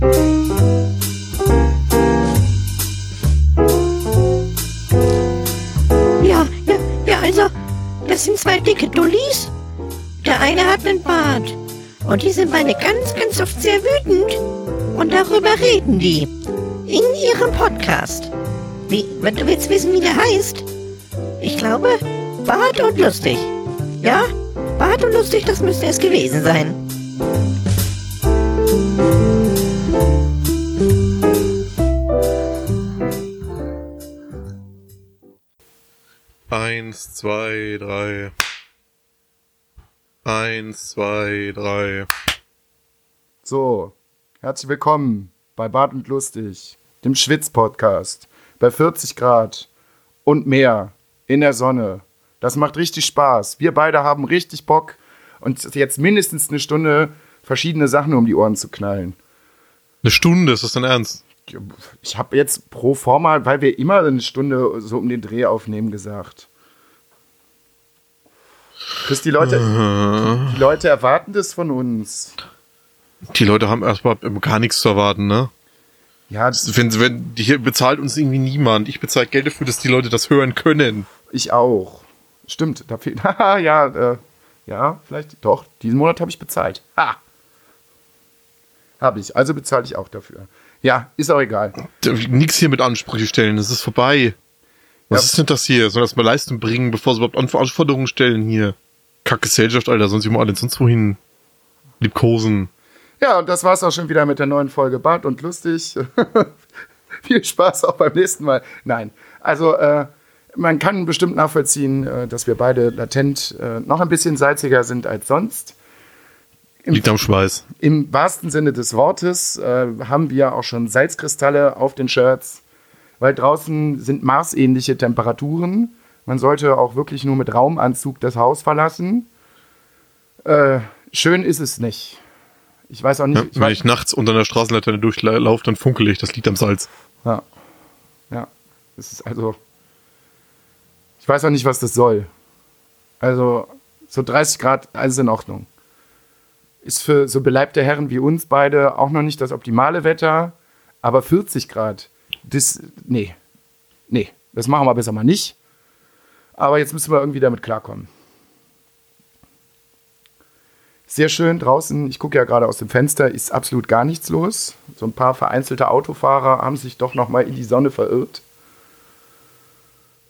Ja, ja, ja, also, das sind zwei dicke Dullis. Der eine hat einen Bart. Und die sind beide ganz, ganz oft sehr wütend. Und darüber reden die. In ihrem Podcast. Wie, wenn du willst wissen, wie der heißt? Ich glaube, Bart und Lustig. Ja? Bart und Lustig, das müsste es gewesen sein. Eins, zwei, drei. Eins, zwei, drei. So, herzlich willkommen bei Bart und Lustig, dem Schwitz-Podcast. Bei 40 Grad und mehr in der Sonne. Das macht richtig Spaß. Wir beide haben richtig Bock, uns jetzt mindestens eine Stunde verschiedene Sachen um die Ohren zu knallen. Eine Stunde, ist das denn ernst? Ich habe jetzt pro forma, weil wir immer eine Stunde so um den Dreh aufnehmen, gesagt. Chris, die Leute, die Leute erwarten das von uns. Die Leute haben erstmal gar nichts zu erwarten, ne? Ja, Wenn, wenn, hier bezahlt uns irgendwie niemand. Ich bezahle Geld dafür, dass die Leute das hören können. ich auch. Stimmt, da fehlt. Haha, ja, äh, ja, vielleicht doch. Diesen Monat habe ich bezahlt. Ha! Habe ich. Also bezahle ich auch dafür. Ja, ist auch egal. Nix hier mit Ansprüche stellen, das ist vorbei. Was Ja. ist denn das hier? Soll das mal Leistung bringen, bevor sie überhaupt Anf- Anforderungen stellen hier? Kackgesellschaft, Alter, sonst immer alle sonst wohin liebkosen. Ja, und das war's auch schon wieder mit der neuen Folge Bart und lustig. Viel Spaß auch beim nächsten Mal. Nein, also äh, man kann bestimmt nachvollziehen, äh, dass wir beide latent äh, noch ein bisschen salziger sind als sonst. Im, Liegt am Schweiß. Im wahrsten Sinne des Wortes äh, haben wir auch schon Salzkristalle auf den Shirts, weil draußen sind marsähnliche Temperaturen. Man sollte auch wirklich nur mit Raumanzug das Haus verlassen. Äh, schön ist es nicht. Ich weiß auch nicht. Ja, ich wenn weiß, ich nachts unter einer Straßenlaterne durchlaufe, dann funkel ich. Das liegt am Salz. Ja. Ja. Es ist also. Ich weiß auch nicht, was das soll. Also, so 30 Grad, alles in Ordnung. Ist für so beleibte Herren wie uns beide auch noch nicht das optimale Wetter, aber 40 Grad, das. Nee. Nee, das machen wir besser mal nicht. Aber jetzt müssen wir irgendwie damit klarkommen. Sehr schön draußen. Ich gucke ja gerade aus dem Fenster, ist absolut gar nichts los. So ein paar vereinzelte Autofahrer haben sich doch noch mal in die Sonne verirrt.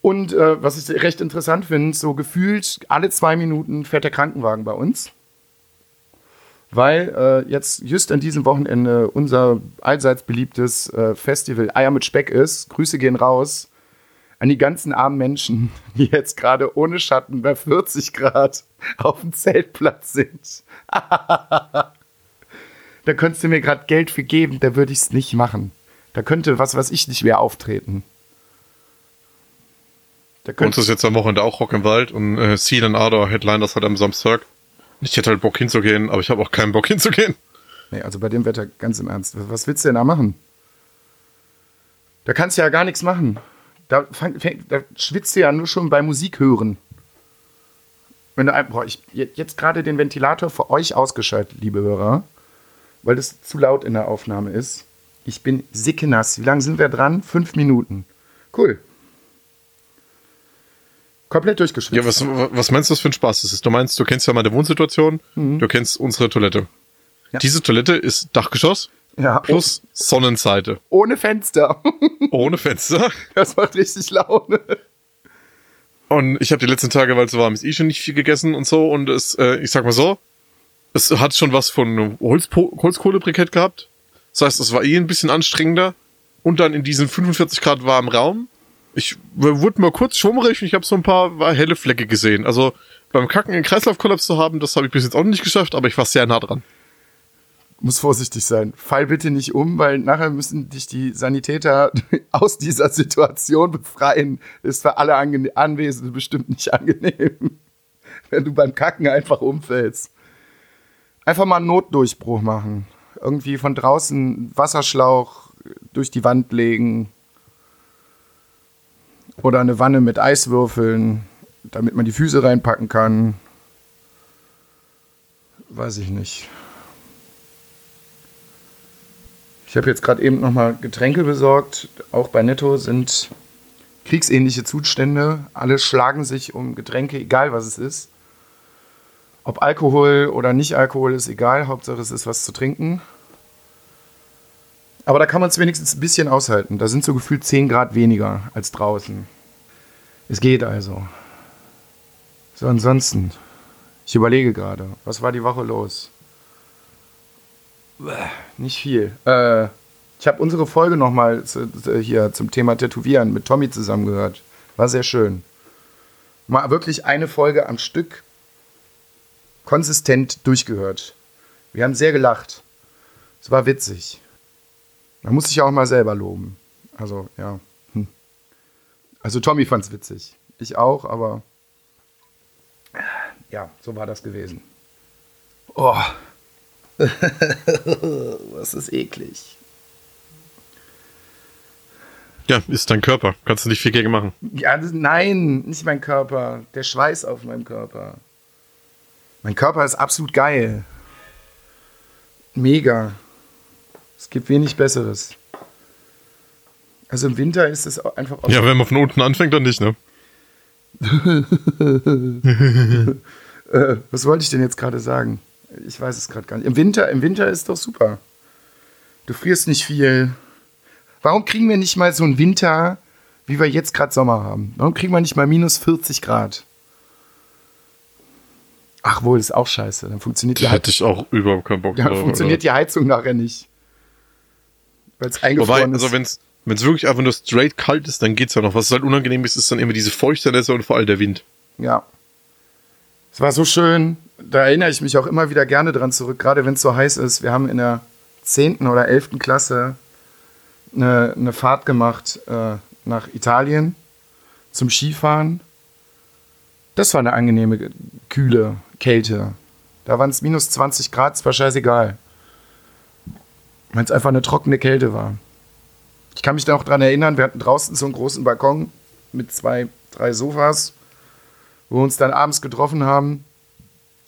Und äh, was ich recht interessant finde, so gefühlt alle zwei Minuten fährt der Krankenwagen bei uns. Weil äh, jetzt just an diesem Wochenende unser allseits beliebtes äh, Festival Eier mit Speck ist. Grüße gehen raus an die ganzen armen Menschen, die jetzt gerade ohne Schatten bei 40 Grad auf dem Zeltplatz sind. da könntest du mir gerade Geld für geben, da würde ich es nicht machen. Da könnte was, was ich nicht mehr auftreten. Da Bei uns könnte, ist jetzt am Wochenende auch Rock im Wald und äh, Seal and Ardor Headline das halt am Samstag. Ich hätte halt Bock hinzugehen, aber ich habe auch keinen Bock hinzugehen. nee, also bei dem Wetter ganz im Ernst. Was, willst du denn da machen? Da kannst du ja gar nichts machen. Da, fang, fäng, da schwitzt du ja nur schon bei Musik hören. Wenn du boah, ich je- jetzt gerade den Ventilator für euch ausgeschaltet, liebe Hörer, weil das zu laut in der Aufnahme ist. Ich bin sickenass. Wie lange sind wir dran? Fünf Minuten. Cool. Komplett durchgeschwitzt. Ja, was, was meinst du, was für ein Spaß das ist? Du meinst, du kennst ja meine Wohnsituation, du kennst unsere Toilette. Ja. Diese Toilette ist Dachgeschoss ja, plus Sonnenseite. ohne Fenster. Ohne Fenster. Das macht richtig Laune. Und ich habe die letzten Tage, weil es so warm ist, eh schon nicht viel gegessen und so. Und es, äh, ich sag mal so, es hat schon was von Holzpo Holzkohlebrikett gehabt. Das heißt, es war eh ein bisschen anstrengender. Und dann in diesem 45 Grad warmen Raum. Ich wurde mal kurz schwummrig und ich habe so ein paar war helle Flecke gesehen. Also beim Kacken einen Kreislaufkollaps zu haben, das habe ich bis jetzt auch nicht geschafft, aber ich war sehr nah dran. Muss vorsichtig sein. Fall bitte nicht um, weil nachher müssen dich die Sanitäter aus dieser Situation befreien. Ist für alle Ange Anwesenden bestimmt nicht angenehm, wenn du beim Kacken einfach umfällst. Einfach mal einen Notdurchbruch machen. Irgendwie von draußen Wasserschlauch durch die Wand legen. Oder eine Wanne mit Eiswürfeln, damit man die Füße reinpacken kann. Weiß ich nicht. Ich habe jetzt gerade eben nochmal Getränke besorgt. Auch bei Netto sind kriegsähnliche Zustände. Alle schlagen sich um Getränke, egal was es ist. Ob Alkohol oder nicht Alkohol ist egal. Hauptsache es ist was zu trinken. Aber da kann man es wenigstens ein bisschen aushalten. Da sind so gefühlt 10 Grad weniger als draußen. Es geht also. So, ansonsten. Ich überlege gerade, was war die Woche los? Nicht viel. Äh, ich habe unsere Folge nochmal hier zum Thema Tätowieren mit Tommy zusammengehört. War sehr schön. Mal wirklich eine Folge am Stück konsistent durchgehört. Wir haben sehr gelacht. Es war witzig. Man muss sich ja auch mal selber loben. Also, ja. Hm. Also, Tommy fand es witzig. Ich auch, aber ja, so war das gewesen. Oh. Was ist eklig. Ja, ist dein Körper. Kannst du nicht viel gegen machen. Ja, das, nein, nicht mein Körper. Der Schweiß auf meinem Körper. Mein Körper ist absolut geil. Mega. Es gibt wenig Besseres. Also im Winter ist es einfach. Ja, wenn man von unten anfängt, dann nicht, ne? äh, was wollte ich denn jetzt gerade sagen? Ich weiß es gerade gar nicht. Im Winter, Im Winter ist doch super. Du frierst nicht viel. Warum kriegen wir nicht mal so einen Winter, wie wir jetzt gerade Sommer haben? Warum kriegen wir nicht mal minus 40 Grad? Ach wohl, ist auch scheiße. Dann funktioniert die Hätte ich auch überhaupt keinen Bock Dann funktioniert oder? die Heizung nachher nicht. Weil es eingefroren Wobei, also wenn's, wenn es wirklich einfach nur straight kalt ist, dann geht's ja noch. Was halt unangenehm ist, ist dann immer diese Feuchternässe und vor allem der Wind. Ja. Es war so schön. Da erinnere ich mich auch immer wieder gerne dran zurück, gerade wenn es so heiß ist. Wir haben in der 10. oder 11. Klasse eine, eine Fahrt gemacht äh, nach Italien zum Skifahren. Das war eine angenehme, kühle Kälte. Da waren es minus 20 Grad, es war scheißegal. Weil es einfach eine trockene Kälte war. Ich kann mich da auch dran erinnern, wir hatten draußen so einen großen Balkon mit zwei, drei Sofas, wo wir uns dann abends getroffen haben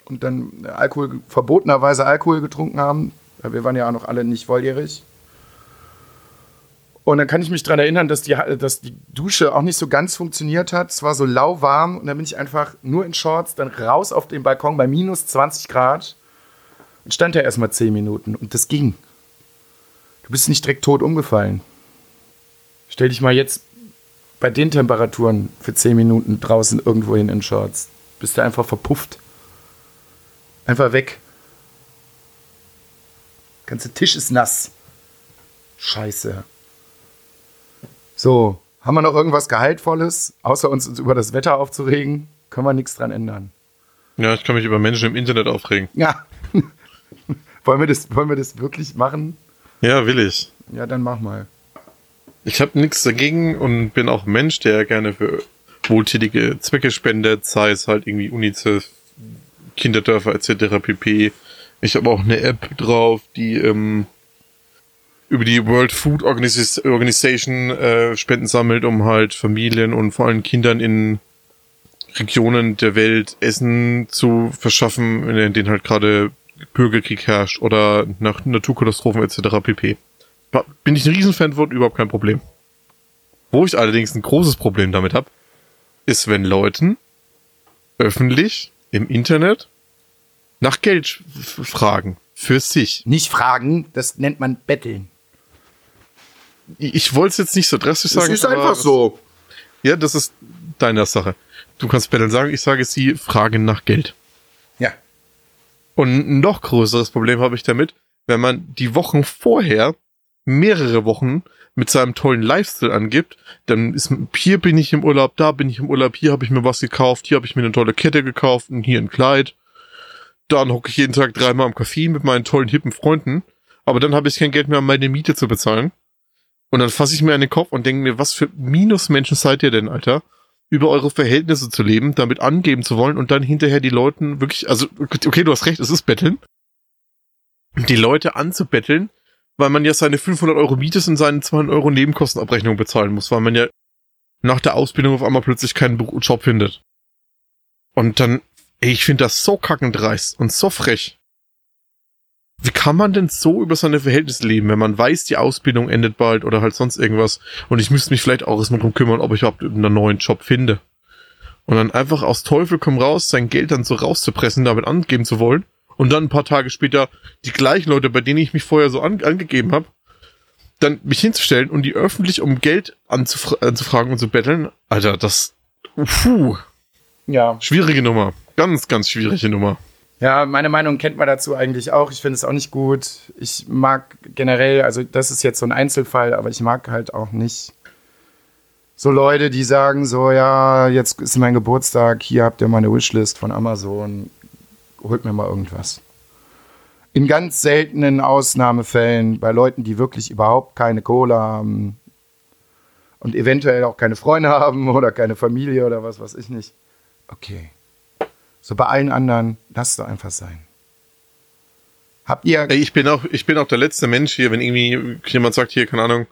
und dann Alkohol, verbotenerweise Alkohol getrunken haben. Wir waren ja auch noch alle nicht volljährig. Und dann kann ich mich daran erinnern, dass die, dass die Dusche auch nicht so ganz funktioniert hat. Es war so lauwarm und dann bin ich einfach nur in Shorts dann raus auf den Balkon bei minus 20 Grad und stand da erstmal 10 Minuten und das ging. Du bist nicht direkt tot umgefallen. Stell dich mal jetzt bei den Temperaturen für 10 Minuten draußen irgendwo hin in Shorts. Bist du einfach verpufft. Einfach weg. Der ganze Tisch ist nass. Scheiße. So, haben wir noch irgendwas Gehaltvolles, außer uns, über das Wetter aufzuregen? Können wir nichts dran ändern. Ja, ich kann mich über Menschen im Internet aufregen. Ja. wollen, wir das, wollen wir das wirklich machen? Ja, will ich. Ja, dann mach mal. Ich habe nichts dagegen und bin auch ein Mensch, der gerne für wohltätige Zwecke spendet, sei es halt irgendwie UNICEF, Kinderdörfer etc. pp. Ich habe auch eine App drauf, die ähm, über die World Food Organization äh, Spenden sammelt, um halt Familien und vor allem Kindern in Regionen der Welt Essen zu verschaffen, in denen halt gerade Bürgerkrieg herrscht oder nach Naturkatastrophen etc. pp. Bin ich ein Riesenfan von, überhaupt kein Problem. Wo ich allerdings ein großes Problem damit habe, ist, wenn Leuten öffentlich im Internet nach Geld fragen. Für sich. Nicht fragen, das nennt man betteln ich wollte es jetzt nicht so drastisch sagen. Es ist einfach so. Ja, das ist deine Sache. Du kannst Betteln sagen, ich sage sie fragen nach Geld. Und ein noch größeres Problem habe ich damit, wenn man die Wochen vorher mehrere Wochen mit seinem tollen Lifestyle angibt, dann ist hier bin ich im Urlaub, da bin ich im Urlaub, hier habe ich mir was gekauft, hier habe ich mir eine tolle Kette gekauft und hier ein Kleid. Dann hocke ich jeden Tag dreimal am Café mit meinen tollen hippen Freunden, aber dann habe ich kein Geld mehr, um meine Miete zu bezahlen. Und dann fasse ich mir an den Kopf und denke mir, was für Minusmenschen seid ihr denn, Alter? Über eure Verhältnisse zu leben, damit angeben zu wollen und dann hinterher die Leuten wirklich, also, okay, du hast recht, es ist Betteln. Die Leute anzubetteln, weil man ja seine 500 Euro Miete und seine 200 Euro Nebenkostenabrechnung bezahlen muss, weil man ja nach der Ausbildung auf einmal plötzlich keinen Job findet. Und dann, ich finde das so kackendreist und so frech. Wie kann man denn so über seine Verhältnisse leben, wenn man weiß, die Ausbildung endet bald oder halt sonst irgendwas und ich müsste mich vielleicht auch erstmal drum kümmern, ob ich überhaupt einen neuen Job finde. Und dann einfach aus Teufel komm raus, sein Geld dann so rauszupressen, damit angeben zu wollen und dann ein paar Tage später die gleichen Leute, bei denen ich mich vorher so an, angegeben habe, dann mich hinzustellen und die öffentlich um Geld anzufra anzufragen und zu betteln, Alter, das, puh, Ja. schwierige Nummer. Ganz, ganz schwierige Nummer. Ja, meine Meinung kennt man dazu eigentlich auch. Ich finde es auch nicht gut. Ich mag generell, also das ist jetzt so ein Einzelfall, aber ich mag halt auch nicht so Leute, die sagen so, ja, jetzt ist mein Geburtstag, hier habt ihr meine Wishlist von Amazon, holt mir mal irgendwas. In ganz seltenen Ausnahmefällen, bei Leuten, die wirklich überhaupt keine Kohle haben und eventuell auch keine Freunde haben oder keine Familie oder was weiß ich nicht. Okay. So bei allen anderen, lasst doch einfach sein. Habt ihr. Ich bin auch, ich bin auch der letzte Mensch hier, wenn irgendwie jemand sagt, hier, keine Ahnung,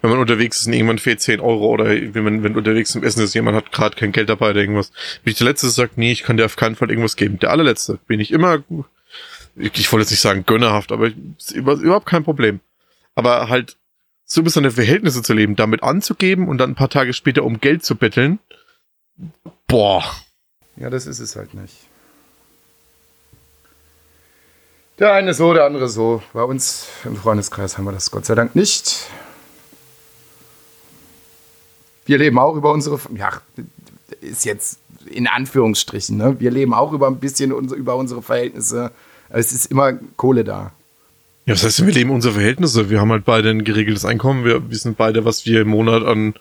wenn man unterwegs ist und irgendwann fehlt 10 Euro oder wenn man, wenn unterwegs zum Essen ist, jemand hat gerade kein Geld dabei oder irgendwas, bin ich der Letzte, der sagt, nee, ich kann dir auf keinen Fall irgendwas geben. Der allerletzte bin ich immer, ich, wollte jetzt nicht sagen gönnerhaft, aber überhaupt kein Problem. Aber halt, so über seine Verhältnisse zu leben, damit anzugeben und dann ein paar Tage später um Geld zu betteln, boah. Ja, das ist es halt nicht. Der eine so, der andere so. Bei uns im Freundeskreis haben wir das Gott sei Dank nicht. Wir leben auch über unsere, ja, ist jetzt in Anführungsstrichen, ne? Wir leben auch über ein bisschen über unsere Verhältnisse. Es ist immer Kohle da. Ja, das heißt, wir leben unsere Verhältnisse. Wir haben halt beide ein geregeltes Einkommen. Wir wissen beide, was wir im Monat an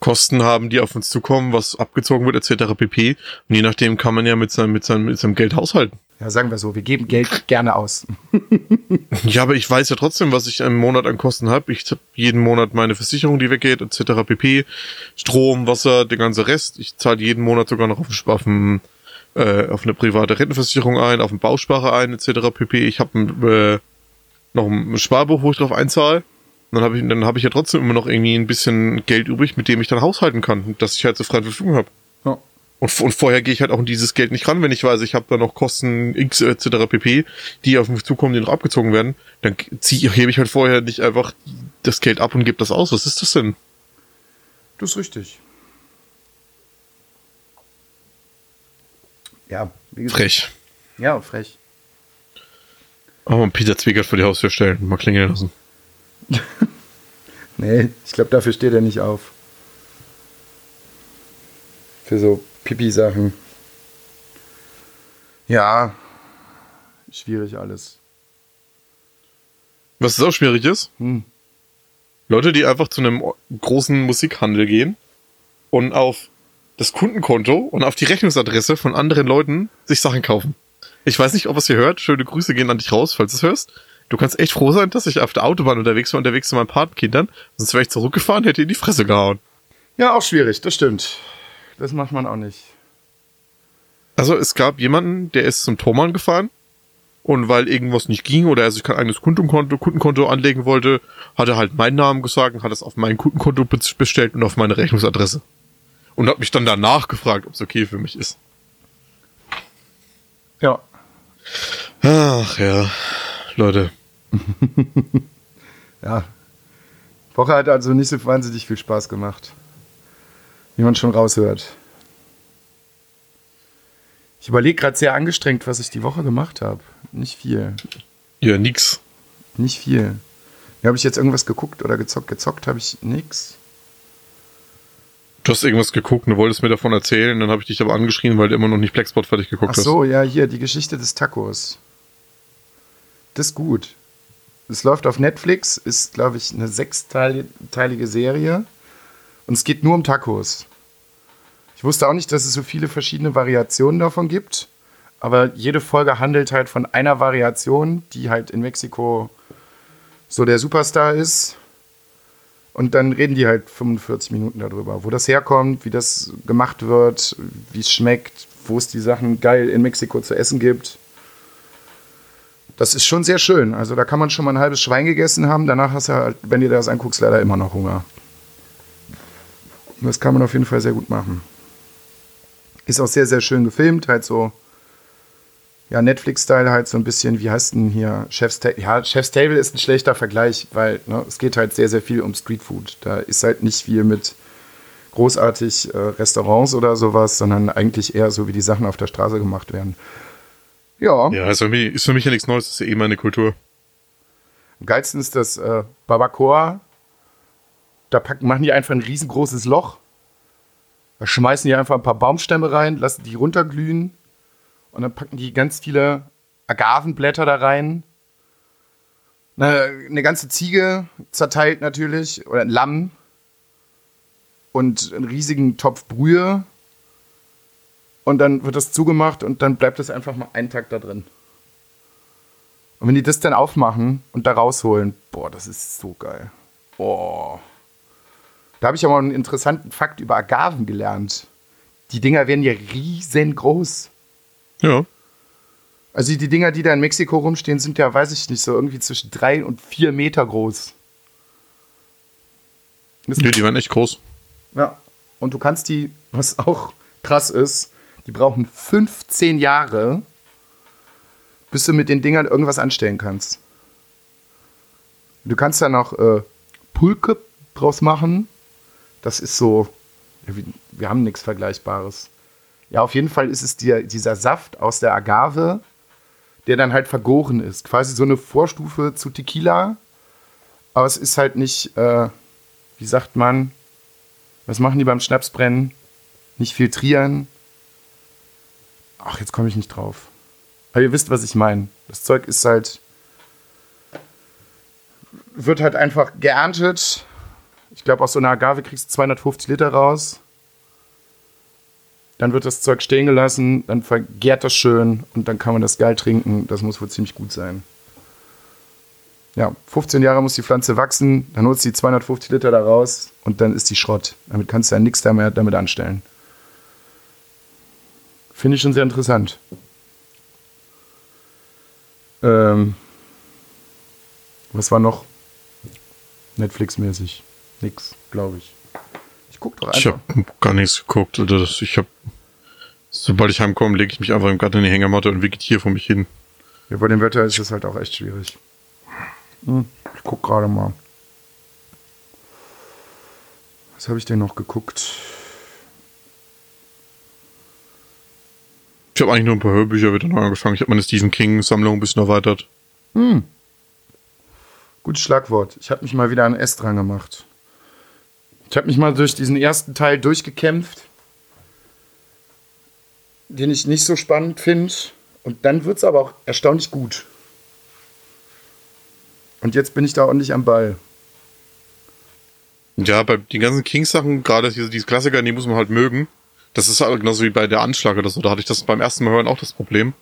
Kosten haben, die auf uns zukommen, was abgezogen wird, etc. pp. Und je nachdem kann man ja mit seinem, mit seinem, mit seinem Geld haushalten. Ja, sagen wir so, wir geben Geld gerne aus. Ja, aber ich weiß ja trotzdem, was ich im Monat an Kosten habe. Ich habe jeden Monat meine Versicherung, die weggeht, etc. pp. Strom, Wasser, der ganze Rest. Ich zahle jeden Monat sogar noch auf, auf, ein, äh, auf eine private Rentenversicherung ein, auf einen Bausparer ein, etc. pp. Ich habe äh, noch ein Sparbuch, wo ich drauf einzahle. Dann habe ich, dann habe ich ja trotzdem immer noch irgendwie ein bisschen Geld übrig, mit dem ich dann haushalten kann, dass ich halt so freie Verfügung habe. Ja. Und, und vorher gehe ich halt auch in dieses Geld nicht ran, wenn ich weiß, ich habe da noch Kosten X etc. pp, die auf mich zukommen, die noch abgezogen werden. Dann zieh, hebe ich halt vorher nicht einfach das Geld ab und gebe das aus. Was ist das denn? Das ist richtig. Ja, wie gesagt. Frech. Ja, frech. Aber Peter Zwiegert vor die Haustür stellen mal klingeln lassen. Nee, ich glaube, dafür steht er nicht auf. Für so Pipi-Sachen. Ja, schwierig alles. Was auch schwierig ist, Hm. Leute, die einfach zu einem großen Musikhandel gehen und auf das Kundenkonto und auf die Rechnungsadresse von anderen Leuten sich Sachen kaufen. Ich weiß nicht, ob es hier hört. Schöne Grüße gehen an dich raus, falls du es hörst. Du kannst echt froh sein, dass ich auf der Autobahn unterwegs war, unterwegs zu meinen Patenkindern. Sonst wäre ich zurückgefahren, hätte in die Fresse gehauen. Ja, auch schwierig, das stimmt. Das macht man auch nicht. Also es gab jemanden, der ist zum Tormann gefahren und weil irgendwas nicht ging oder er sich kein eigenes Kundenkonto, Kundenkonto anlegen wollte, hat er halt meinen Namen gesagt und hat es auf mein Kundenkonto be- bestellt und auf meine Rechnungsadresse. Und hat mich dann danach gefragt, ob es okay für mich ist. Ja. Ach ja, Leute. Ja. Woche hat also nicht so wahnsinnig viel Spaß gemacht. Wie man schon raushört. Ich überlege gerade sehr angestrengt, was ich die Woche gemacht habe. Nicht viel. Ja, nix. Nicht viel. Ja, habe ich jetzt irgendwas geguckt oder gezockt? Gezockt habe ich nix. Du hast irgendwas geguckt und du wolltest mir davon erzählen, dann habe ich dich aber angeschrien, weil du immer noch nicht Blackspot fertig geguckt Ach so, ja, hier, die Geschichte des Tacos. Das ist gut. Es läuft auf Netflix, ist, glaube ich, eine sechsteilige Serie. Und es geht nur um Tacos. Ich wusste auch nicht, dass es so viele verschiedene Variationen davon gibt. Aber jede Folge handelt halt von einer Variation, die halt in Mexiko so der Superstar ist. Und dann reden die halt 45 Minuten darüber, wo das herkommt, wie das gemacht wird, wie es schmeckt, wo es die Sachen geil in Mexiko zu essen gibt. Das ist schon sehr schön. Also da kann man schon mal ein halbes Schwein gegessen haben. Danach hast du, halt, wenn dir das anguckst, leider immer noch Hunger. Das kann man auf jeden Fall sehr gut machen. Ist auch sehr, sehr schön gefilmt. Halt so ja, Netflix-Style halt so ein bisschen, wie heißt denn hier, Chef's Table? Ja, Chef's Table ist ein schlechter Vergleich, weil ne, es geht halt sehr, sehr viel um Streetfood. Da ist halt nicht viel mit großartig äh, Restaurants oder sowas, sondern eigentlich eher so, wie die Sachen auf der Straße gemacht werden. Ja, Ja, ist für mich, ist für mich ja nichts Neues, das ist ja eh meine Kultur. am geilsten ist das äh, Barbacoa. Da packen, machen die einfach ein riesengroßes Loch. Da schmeißen die einfach ein paar Baumstämme rein, lassen die runterglühen und dann packen die ganz viele Agavenblätter da rein. Eine, eine ganze Ziege zerteilt natürlich oder ein Lamm und einen riesigen Topf Brühe. Und dann wird das zugemacht und dann bleibt das einfach mal einen Tag da drin. Und wenn die das dann aufmachen und da rausholen, boah, das ist so geil. Boah. Da habe ich aber einen interessanten Fakt über Agaven gelernt. Die Dinger werden ja riesengroß. Ja. Also die Dinger, die da in Mexiko rumstehen, sind ja, weiß ich nicht, so irgendwie zwischen drei und vier Meter groß. Das Nee, die waren echt groß. Ja. Und du kannst die, was auch krass ist, die brauchen 15 Jahre, bis du mit den Dingern irgendwas anstellen kannst. Du kannst da noch äh, Pulque draus machen. Das ist so, wir, haben nichts Vergleichbares. Ja, auf jeden Fall ist es dir, dieser Saft aus der Agave, der dann halt vergoren ist. Quasi so eine Vorstufe zu Tequila. Aber es ist halt nicht, äh, wie sagt man, was machen die beim Schnapsbrennen? Nicht filtrieren. Ach, jetzt komme ich nicht drauf. Aber ihr wisst, was ich meine. Das Zeug ist halt. Wird halt einfach geerntet. Ich glaube, aus so einer Agave kriegst du 250 Liter raus. Dann wird das Zeug stehen gelassen, dann vergärt das schön und dann kann man das geil trinken. Das muss wohl ziemlich gut sein. Ja, 15 Jahre muss die Pflanze wachsen, dann holst du die 250 Liter da raus und dann ist die Schrott. Damit kannst du ja nichts mehr damit anstellen. Finde ich schon sehr interessant. Ähm, was war noch? Netflix-mäßig. Nix, glaube ich. Ich guck doch Ich einfach. habe gar nichts geguckt. Oder das, ich habe, sobald ich heimkomme, lege ich mich einfach im Garten in die Hängematte und vegetiere vor mich hin. Ja, bei dem Wetter ist es halt auch echt schwierig. Hm, ich guck gerade mal. Was habe ich denn noch geguckt? Ich habe eigentlich nur ein paar Hörbücher wieder neu angefangen. Ich habe meine Stephen King-Sammlung ein bisschen erweitert. Gutes Schlagwort. Ich habe mich mal wieder an S dran gemacht. Ich habe mich mal durch diesen ersten Teil durchgekämpft, den ich nicht so spannend finde. Und dann wird es aber auch erstaunlich gut. Und jetzt bin ich da ordentlich am Ball. Ja, bei den ganzen King-Sachen, gerade diese, diese Klassiker, die muss man halt mögen. Das ist halt genauso wie bei der Anschlag oder so. Da hatte ich das beim ersten Mal hören auch das Problem.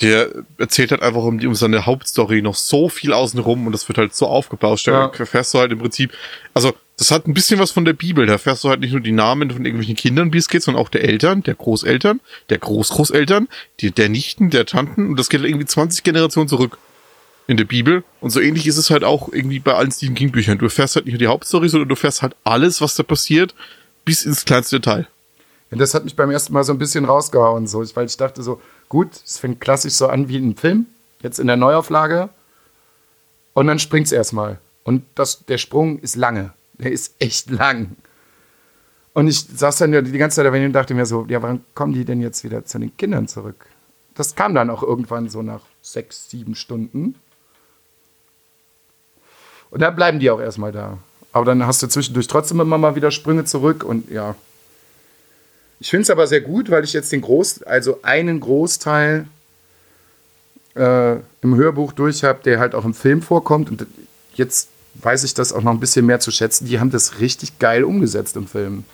Der erzählt halt einfach um, die, um seine Hauptstory noch so viel außenrum und das wird halt so aufgebauscht. Da Ja. fährst du halt im Prinzip, also das hat ein bisschen was von der Bibel. Da fährst du halt nicht nur die Namen von irgendwelchen Kindern, wie es geht, sondern auch der Eltern, der Großeltern, der Großgroßeltern, die, der Nichten, der Tanten und das geht halt irgendwie 20 Generationen zurück in der Bibel. Und so ähnlich ist es halt auch irgendwie bei allen Stephen King Büchern. Du erfährst halt nicht nur die Hauptstory, sondern du erfährst halt alles, was da passiert, bis ins kleinste Detail. Ja, das hat mich beim ersten Mal so ein bisschen rausgehauen, so, weil ich dachte so, gut, es fängt klassisch so an wie ein Film, jetzt in der Neuauflage. Und dann springt es erstmal. Und das, der Sprung ist lange. Der ist echt lang. Und ich saß dann ja die ganze Zeit daneben und dachte mir so, ja, wann kommen die denn jetzt wieder zu den Kindern zurück? Das kam dann auch irgendwann so nach sechs, sieben Stunden. Und dann bleiben die auch erstmal da. Aber dann hast du zwischendurch trotzdem immer mal wieder Sprünge zurück und ja, ich finde es aber sehr gut, weil ich jetzt den Groß, also einen Großteil äh, im Hörbuch durch habe, der halt auch im Film vorkommt. Und jetzt weiß ich das auch noch ein bisschen mehr zu schätzen. Die haben das richtig geil umgesetzt im Film.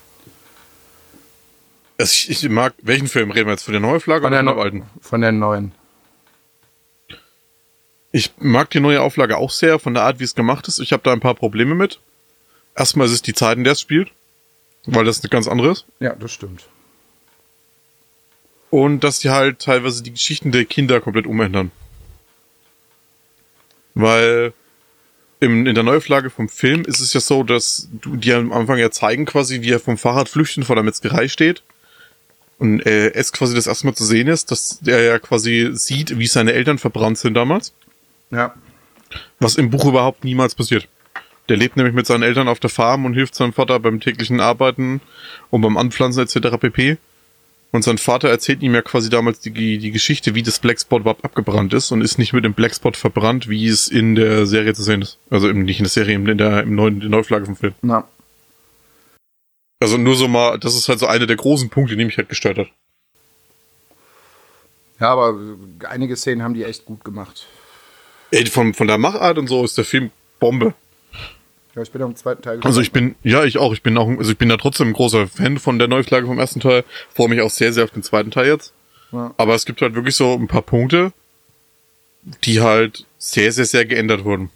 Also ich, ich mag, welchen Film reden wir jetzt? Von der Neuauflage Von oder der, von der alten? von der neuen. Ich mag die neue Auflage auch sehr, von der Art, wie es gemacht ist. Ich habe da ein paar Probleme mit. Erstmal ist es die Zeit, in der es spielt, weil das eine ganz andere ist. Ja, das stimmt. Und dass die halt teilweise die Geschichten der Kinder komplett umändern. Weil im, in der Neuauflage vom Film ist es ja so, dass du die am Anfang ja zeigen quasi, wie er vom Fahrrad flüchten vor der Metzgerei steht. Und äh, es quasi das erste Mal zu sehen ist, dass er ja quasi sieht, wie seine Eltern verbrannt sind damals. Ja. Was im Buch überhaupt niemals passiert. Der lebt nämlich mit seinen Eltern auf der Farm und hilft seinem Vater beim täglichen Arbeiten und beim Anpflanzen etc. pp. Und sein Vater erzählt ihm ja quasi damals die, die Geschichte, wie das Blackspot überhaupt abgebrannt ist und ist nicht mit dem Blackspot verbrannt, wie es in der Serie zu sehen ist. Also im, nicht in der Serie, in der, im neuen, der Neuflage vom Film. Na. Also nur so mal, das ist halt so einer der großen Punkte, die mich halt gestört hat. Ja, aber einige Szenen haben die echt gut gemacht. Ey, von, von der Machart und so ist der Film Bombe. Ja, ich bin am zweiten Teil Also ich bin, ja, ich auch. Ich bin auch, also ich bin da trotzdem ein großer Fan von der Neuauflage vom ersten Teil. Freue mich auch sehr, sehr auf den zweiten Teil jetzt. Ja. Aber es gibt halt wirklich so ein paar Punkte, die halt sehr, sehr, sehr geändert wurden.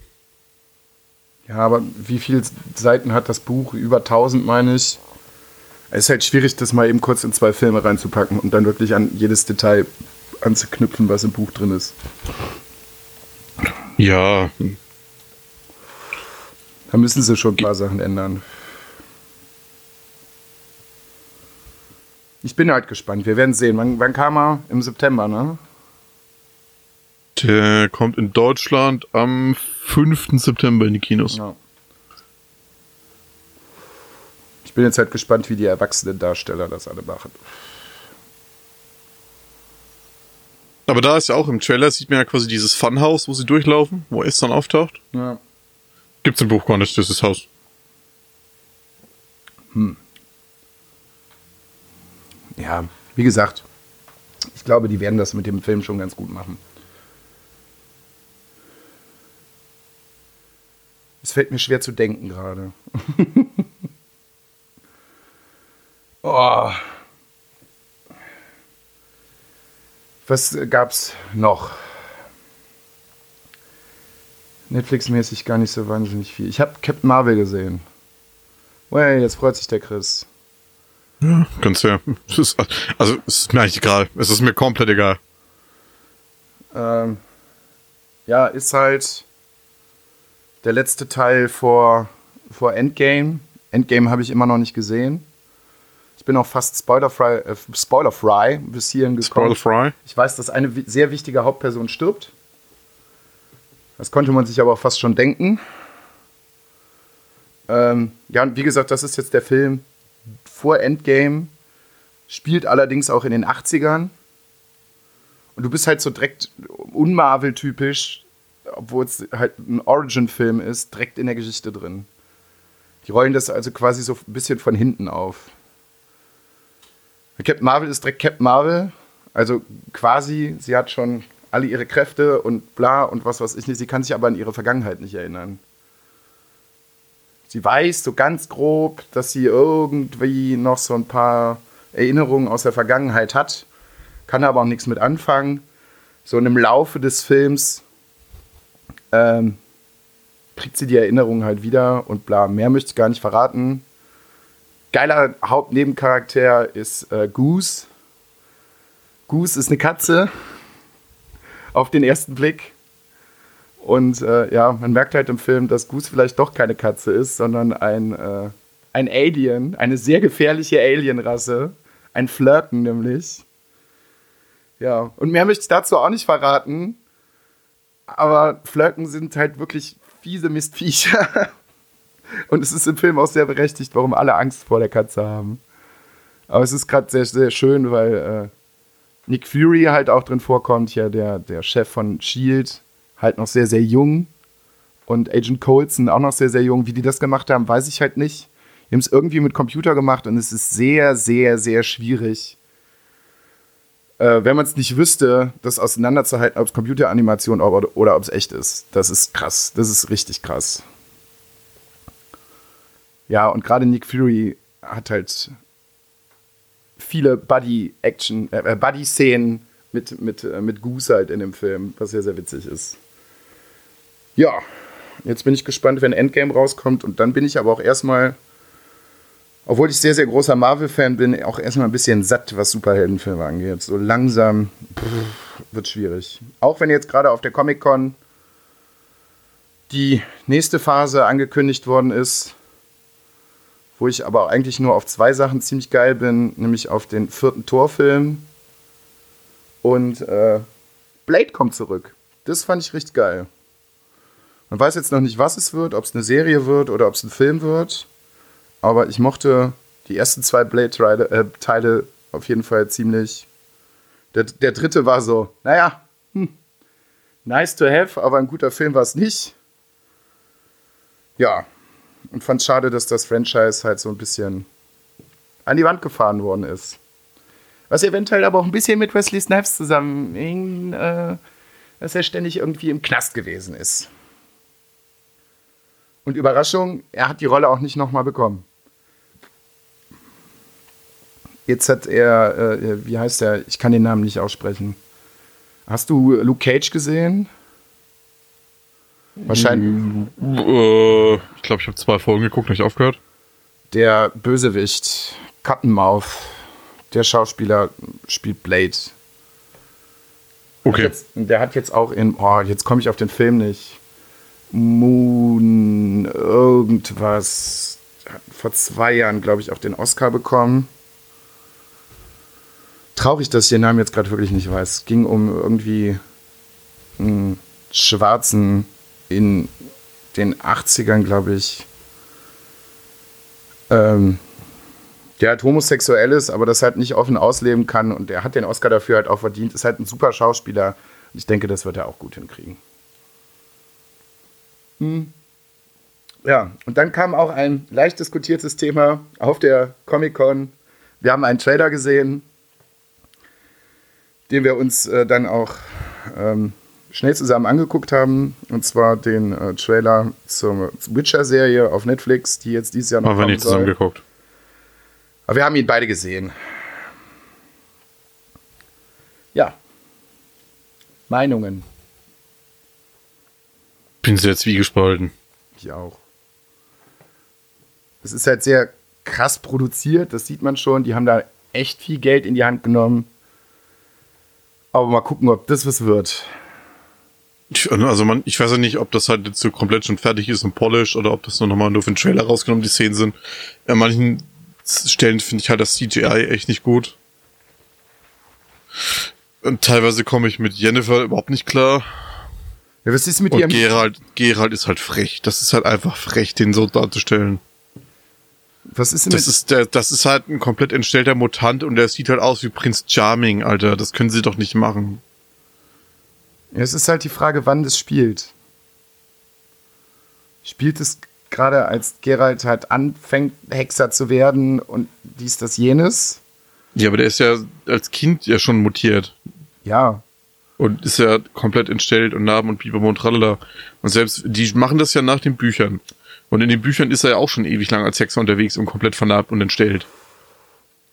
Ja, aber wie viele Seiten hat das Buch? Über 1000, meine ich. Es ist halt schwierig, das mal eben kurz in zwei Filme reinzupacken und dann wirklich an jedes Detail anzuknüpfen, was im Buch drin ist. Ja, Da müssen sie schon ein paar Sachen ändern. Ich bin halt gespannt. Wir werden sehen. Wann, wann kam er? Im September, ne? der kommt in Deutschland am 5. September in die Kinos. Ja. Ich bin jetzt halt gespannt, wie die erwachsenen Darsteller das alle machen. Aber da ist ja auch im Trailer, sieht man ja quasi dieses Funhouse, wo sie durchlaufen, wo es dann auftaucht. Ja. Gibt's im Buch gar nicht, dieses Haus. ja, wie gesagt, ich glaube, die werden das mit dem Film schon ganz gut machen. Es fällt mir schwer zu denken gerade. oh. Was gab's noch? Netflix-mäßig gar nicht so wahnsinnig viel. Ich habe Captain Marvel gesehen. Well, jetzt freut sich der Chris. Ganz ja. Ist, also, es ist mir eigentlich egal. Es ist mir komplett egal. Ähm, ja, ist halt der letzte Teil vor, vor Endgame. Endgame habe ich immer noch nicht gesehen. Ich bin auch fast spoilerfrei, äh, spoilerfrei bis hierhin gekommen. Spoiler Fry. Ich weiß, dass eine sehr wichtige Hauptperson stirbt. Das konnte man sich aber auch fast schon denken. Ähm, ja, wie gesagt, das ist jetzt der Film vor Endgame. Spielt allerdings auch in den 80ern. Und du bist halt so direkt unmarvel-typisch, obwohl es halt ein Origin-Film ist, direkt in der Geschichte drin. Die rollen das also quasi so ein bisschen von hinten auf. Captain Marvel ist direkt Captain Marvel. Also quasi, sie hat schon alle ihre Kräfte und bla und was weiß ich nicht. Sie kann sich aber an ihre Vergangenheit nicht erinnern. Sie weiß so ganz grob, dass sie irgendwie noch so ein paar Erinnerungen aus der Vergangenheit hat, kann aber auch nichts mit anfangen. So und im Laufe des Films ähm, kriegt sie die Erinnerungen halt wieder und bla. Mehr möchte ich gar nicht verraten. Geiler Hauptnebencharakter ist äh, Goose. Goose ist eine Katze auf den ersten Blick. Und äh, ja, man merkt halt im Film, dass Goose vielleicht doch keine Katze ist, sondern ein, äh, ein Alien, eine sehr gefährliche Alienrasse. Ein Flirten nämlich. Ja, und mehr möchte ich dazu auch nicht verraten. Aber Flirken sind halt wirklich fiese Mistviecher. Und es ist im Film auch sehr berechtigt, warum alle Angst vor der Katze haben. Aber es ist gerade sehr, sehr schön, weil äh, Nick Fury halt auch drin vorkommt, ja, der, der Chef von Shield, halt noch sehr, sehr jung. Und Agent Coulson auch noch sehr, sehr jung. Wie die das gemacht haben, weiß ich halt nicht. Die haben es irgendwie mit Computer gemacht und es ist sehr, sehr, sehr schwierig. Äh, wenn man es nicht wüsste, das auseinanderzuhalten, ob es Computeranimation oder, oder ob es echt ist. Das ist krass. Das ist richtig krass. Ja, und gerade Nick Fury hat halt viele Buddy-Action, äh, Buddy-Szenen mit, mit, äh, mit Goose halt in dem Film, was sehr, sehr witzig ist. Ja, jetzt bin ich gespannt, wenn Endgame rauskommt und dann bin ich aber auch erstmal, obwohl ich sehr, sehr großer Marvel-Fan bin, auch erstmal ein bisschen satt, was Superheldenfilme angeht. So langsam pff, wird schwierig. Auch wenn jetzt gerade auf der Comic-Con die nächste Phase angekündigt worden ist wo ich aber eigentlich nur auf zwei Sachen ziemlich geil bin, nämlich auf den vierten Torfilm und äh, Blade kommt zurück. Das fand ich richtig geil. Man weiß jetzt noch nicht, was es wird, ob es eine Serie wird oder ob es ein Film wird. Aber ich mochte die ersten zwei Blade-Teile äh, auf jeden Fall ziemlich. Der, der dritte war so, naja, hm, nice to have, aber ein guter Film war es nicht. Ja, und fand es schade, dass das Franchise halt so ein bisschen an die Wand gefahren worden ist. Was eventuell aber auch ein bisschen mit Wesley Snipes zusammenhing, äh, dass er ständig irgendwie im Knast gewesen ist. Und Überraschung, er hat die Rolle auch nicht nochmal bekommen. Jetzt hat er, äh, wie heißt er? Ich kann den Namen nicht aussprechen. Hast du Luke Cage gesehen? Wahrscheinlich. Äh, ich glaube, ich habe zwei Folgen geguckt, ich aufgehört. Der Bösewicht, Cottonmouth, der Schauspieler spielt Blade. Okay. Jetzt, der hat jetzt auch in, oh, jetzt komme ich auf den Film nicht. Moon, irgendwas. Hat vor zwei Jahren, glaube ich, auch den Oscar bekommen. Traurig, dass ich den Namen jetzt gerade wirklich nicht weiß. Es ging um irgendwie einen Schwarzen in den 80ern, glaube ich. Ähm, der halt homosexuell ist, aber das halt nicht offen ausleben kann und er hat den Oscar dafür halt auch verdient. Ist halt ein super Schauspieler und ich denke, das wird er auch gut hinkriegen. Hm. Ja, und dann kam auch ein leicht diskutiertes Thema auf der Comic-Con. Wir haben einen Trailer gesehen, den wir uns äh, dann auch ähm, schnell zusammen angeguckt haben. Und zwar den äh, Trailer zur Witcher-Serie auf Netflix, die jetzt dieses Jahr noch Haben wir nicht zusammen geguckt. Aber wir haben ihn beide gesehen. Ja. Meinungen. Bin sehr zwiegespalten. Ich auch. Es ist halt sehr krass produziert, das sieht man schon. Die haben da echt viel Geld in die Hand genommen. Aber mal gucken, ob das was wird. Also man, ich weiß ja nicht, ob das halt jetzt so komplett schon fertig ist und polished oder ob das nur nochmal nur für den Trailer rausgenommen die Szenen sind. An manchen Stellen finde ich halt das CGI echt nicht gut. Und teilweise komme ich mit Jennifer überhaupt nicht klar. Ja, was ist mit Und ihrem... Gerald, Gerald ist halt frech. Das ist halt einfach frech, den so darzustellen. Was ist denn Das ist der, das ist halt ein komplett entstellter Mutant und der sieht halt aus wie Prinz Charming, Alter. Das können sie doch nicht machen. Ja, es ist halt die Frage, wann das spielt. Spielt es gerade als Geralt halt anfängt, Hexer zu werden und dies, das, jenes? Ja, aber der ist ja als Kind ja schon mutiert. Ja. Und ist ja komplett entstellt und Narben und Biber und tralala. Und selbst, die machen das ja nach den Büchern. Und in den Büchern ist er ja auch schon ewig lang als Hexer unterwegs und komplett vernarbt und entstellt.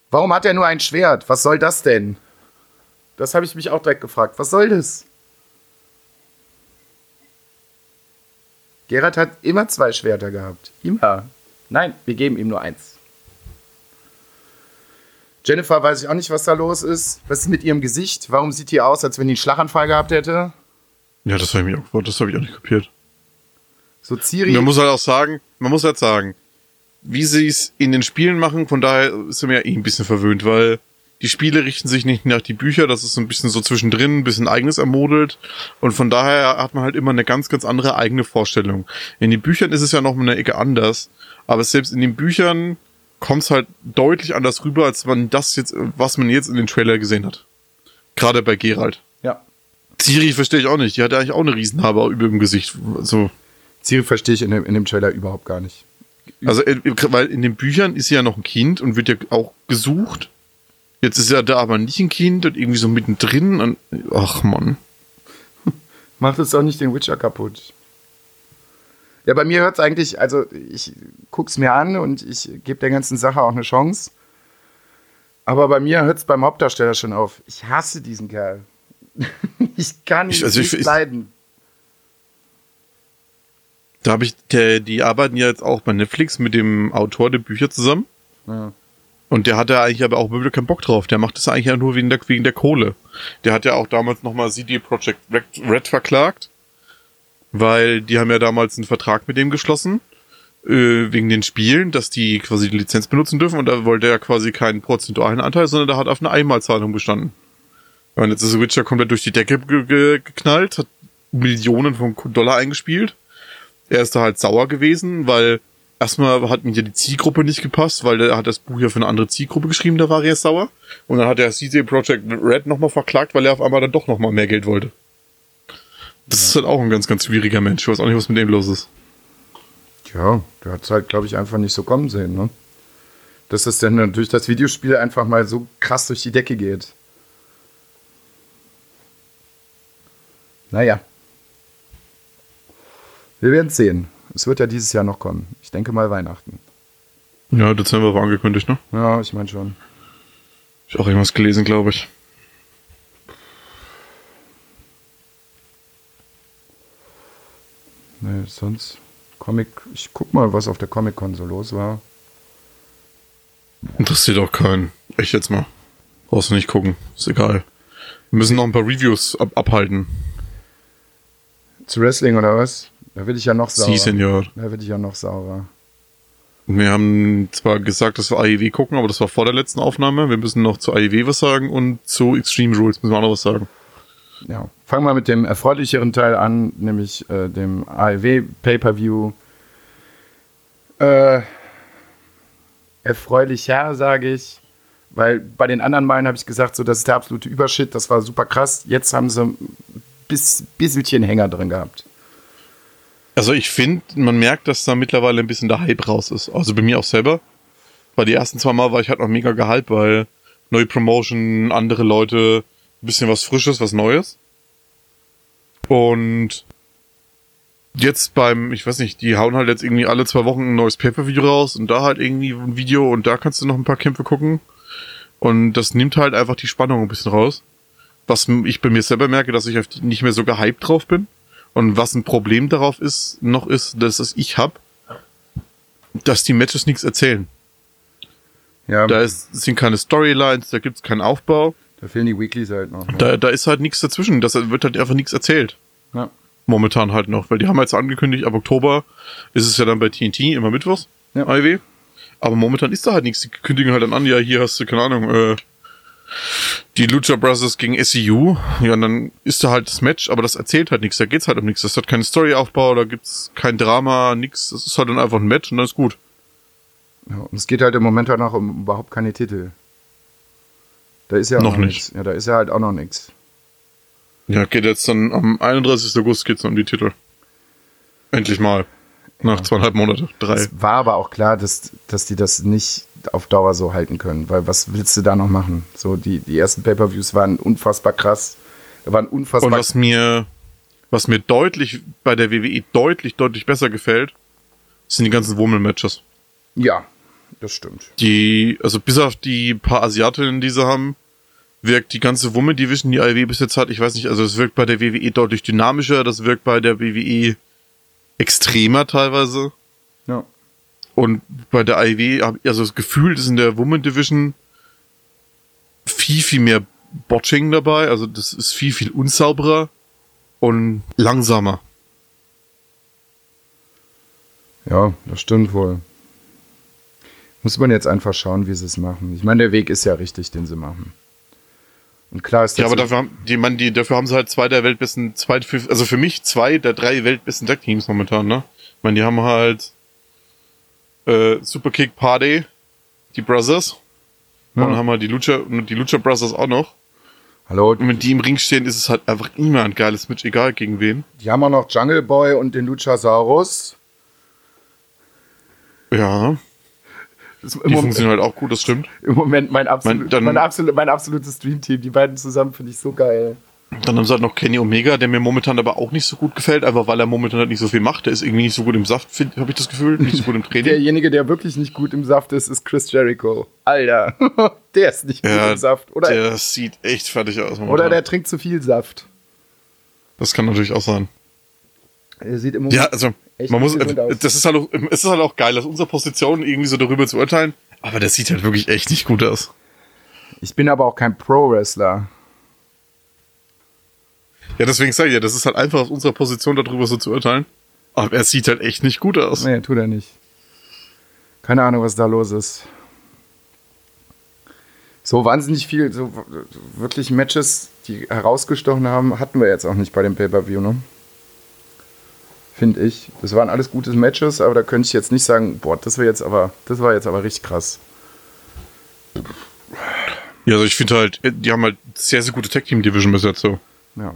Warum hat er nur ein Schwert? Was soll das denn? Das habe ich mich auch direkt gefragt. Was soll das? Geralt hat immer zwei Schwerter gehabt. Immer. Nein, wir geben ihm nur eins. Jennifer weiß ich auch nicht, was da los ist. Was ist mit ihrem Gesicht? Warum sieht die aus, als wenn die einen Schlaganfall gehabt hätte? Ja, das habe ich, auch- das hab ich auch nicht kapiert. So Ciri. Man muss halt auch sagen, man muss halt sagen, wie sie es in den Spielen machen, von daher sind wir ja eh ein bisschen verwöhnt, weil die Spiele richten sich nicht nach die Bücher, das ist so ein bisschen so zwischendrin, ein bisschen eigenes ermodelt und von daher hat man halt immer eine ganz, ganz andere eigene Vorstellung. In den Büchern ist es ja noch mal eine Ecke anders, aber selbst in den Büchern kommt es halt deutlich anders rüber, als man das jetzt, was man jetzt in den Trailer gesehen hat. Gerade bei Geralt. ja. Ciri verstehe ich auch nicht, die hat eigentlich auch eine Riesenhabe über dem Gesicht, so. Ciri verstehe ich in dem, in dem Trailer überhaupt gar nicht. Also, äh, weil in den Büchern ist sie ja noch ein Kind und wird ja auch gesucht. Jetzt ist ja da aber nicht ein Kind und irgendwie so mittendrin und, ach man. Macht es doch nicht den Witcher kaputt. Ja, bei mir hört es eigentlich, also ich guck's mir an und ich gebe der ganzen Sache auch eine Chance. Aber bei mir hört es beim Hauptdarsteller schon auf. Ich hasse diesen Kerl. ich kann ihn Ich- also ich- nicht ich- leiden. Da habe ich, der, die arbeiten ja jetzt auch bei Netflix mit dem Autor der Bücher zusammen. Ja. Und der hat ja eigentlich aber auch wirklich keinen Bock drauf. Der macht das eigentlich ja nur wegen der, wegen der Kohle. Der hat ja auch damals nochmal CD Projekt Red, verklagt. Weil die haben ja damals einen Vertrag mit dem geschlossen. äh, wegen den Spielen, dass die quasi die Lizenz benutzen dürfen und da wollte er quasi keinen prozentualen Anteil, sondern der hat auf eine Einmalzahlung bestanden. Und jetzt ist Witcher komplett durch die Decke ge ge geknallt, hat Millionen von Dollar eingespielt. Er ist da halt sauer gewesen, weil erstmal hat mir die Zielgruppe nicht gepasst, weil er hat das Buch ja für eine andere Zielgruppe geschrieben, da war er sauer. Und dann hat er CJ Project Red nochmal verklagt, weil er auf einmal dann doch nochmal mehr Geld wollte. Das ist halt auch ein ganz, ganz schwieriger Mensch. Ich weiß auch nicht, was mit dem los ist. Ja, der hat es halt, glaube ich, einfach nicht so kommen sehen, ne? Dass das dann durch das Videospiel einfach mal so krass durch die Decke geht. Naja. Wir werden sehen. Es wird ja dieses Jahr noch kommen. Ich denke mal Weihnachten. Ja, Dezember war angekündigt, ne? Ja, ich meine schon. Ich auch irgendwas gelesen, glaube ich. Nee, sonst Comic. Ich guck mal, was auf der Comic-Con so los war. Interessiert auch keinen. Echt jetzt mal. Brauchst du nicht gucken. Ist egal. Wir müssen noch ein paar Reviews ab abhalten. Zu Wrestling oder was? Da will ich ja noch sauer. Sie, Senior. Da will ich ja noch sauer. Wir haben zwar gesagt, dass wir AEW gucken, aber das war vor der letzten Aufnahme. Wir müssen noch zu AEW was sagen und zu Extreme Rules müssen wir auch noch was sagen. Ja, fangen wir mit dem erfreulicheren Teil an, nämlich äh, dem AEW Pay-Per-View. Äh, erfreulicher, sage ich, weil bei den anderen Malen habe ich gesagt, so das ist der absolute Übershit, das war super krass. Jetzt haben sie ein bis, bisschen Hänger drin gehabt. Also ich finde, man merkt, dass da mittlerweile ein bisschen der Hype raus ist. Also bei mir auch selber. Weil die ersten zwei Mal war ich halt noch mega gehypt, weil neue Promotion, andere Leute, ein bisschen was Frisches, was Neues. Und jetzt beim, ich weiß nicht, die hauen halt jetzt irgendwie alle zwei Wochen ein neues Pay-Per-View raus und da halt irgendwie ein Video und da kannst du noch ein paar Kämpfe gucken. Und das nimmt halt einfach die Spannung ein bisschen raus. Was ich bei mir selber merke, dass ich nicht mehr so gehypt drauf bin. Und was ein Problem darauf ist, noch ist, dass es ich hab, dass die Matches nichts erzählen. Ja, Da da, ist, sind keine Storylines, da gibt's keinen Aufbau. fehlen die Weeklies halt noch. Ne? Da, da ist halt nichts dazwischen. Das wird halt einfach nichts erzählt. Ja. Momentan halt noch. Weil die haben jetzt angekündigt, ab Oktober ist es ja dann bei TNT immer Mittwochs, Ja. AEW. Aber momentan ist da halt nichts. Die kündigen halt dann an, ja, hier hast du, keine Ahnung, äh, die Lucha Brothers gegen SEU. Ja, und dann ist da halt das Match, aber das erzählt halt nichts. Da geht's halt um nichts. Das hat keinen Storyaufbau, da gibt's kein Drama, nichts. Das ist halt dann einfach ein Match und dann ist gut. Ja, und es geht halt im Moment halt noch um überhaupt keine Titel. Da ist ja auch Noch noch, nicht. nichts. Ja, da ist ja halt auch noch nichts. Ja, geht jetzt dann am 31. August geht's um die Titel. Endlich mal. Nach zweieinhalb Monate. Drei. Es war aber auch klar, dass, dass die das nicht auf Dauer so halten können, weil was willst du da noch machen? So, die, die ersten Pay-Per-Views waren unfassbar krass. Waren unfassbar. Und was mir, was mir deutlich bei der WWE deutlich, deutlich besser gefällt, sind die ganzen Woman-Matches. ja, das stimmt. Die, also bis auf die paar Asiatinnen, die sie haben, wirkt die ganze Woman Division, die AEW bis jetzt hat, ich weiß nicht, also es wirkt bei der WWE deutlich dynamischer, das wirkt bei der WWE extremer teilweise. Ja. Und bei der ich also das Gefühl, ist in der Woman Division viel, viel mehr Botching dabei. Also das ist viel, viel unsauberer und langsamer. Ja, das stimmt wohl. Muss man jetzt einfach schauen, wie sie es machen. Ich meine, der Weg ist ja richtig, den sie machen. Und klar ist das. Ja, aber dafür haben, die, man, die, dafür haben sie halt zwei der weltbesten, zwei, für- also für mich zwei der drei weltbesten Tag-Teams momentan, ne? Ich meine, die haben halt äh, Superkick Party, die Brothers. Ja. Und dann haben wir die Lucha, die Lucha Brothers auch noch. Hallo, Und wenn die im Ring stehen, ist es halt einfach immer ein geiles Match, egal gegen wen. die haben auch noch Jungle Boy und den Luchasaurus. Ja, ist die Moment, funktionieren halt auch gut, das stimmt. Im Moment mein, absolut, Mein- dann- mein, absolut, mein absolutes Dreamteam. Die beiden zusammen finde ich so geil. Dann haben sie halt noch Kenny Omega, der mir momentan aber auch nicht so gut gefällt, einfach weil er momentan halt nicht so viel macht. Der ist irgendwie nicht so gut im Saft, habe ich das Gefühl, nicht so gut im Training. Derjenige, der wirklich nicht gut im Saft ist, ist Chris Jericho. Alter, der ist nicht gut Ja, im Saft. Oder, der sieht echt fertig aus. Momentan. oder der trinkt zu viel Saft. das kann natürlich auch sein. Er sieht im Moment Ja, also man muss, aus. das ist halt auch, es ist halt auch geil, aus unserer Position irgendwie so darüber zu urteilen. Aber das sieht halt wirklich echt nicht gut aus. Ich bin aber auch kein Pro-Wrestler. Ja, deswegen sage ich ja, das ist halt einfach aus unserer Position darüber so zu urteilen. Aber er sieht halt echt nicht gut aus. Nee, tut er nicht. Keine Ahnung, was da los ist. So wahnsinnig viel, so wirklich Matches, die herausgestochen haben, hatten wir jetzt auch nicht bei dem Pay-Per-View, ne? Finde ich. Das waren alles gute Matches, aber da könnte ich jetzt nicht sagen, boah, das war jetzt aber, das war jetzt aber richtig krass. Ja, also ich finde halt, äh, die haben halt sehr, sehr gute Tag-Team-Division bis jetzt so. Ja.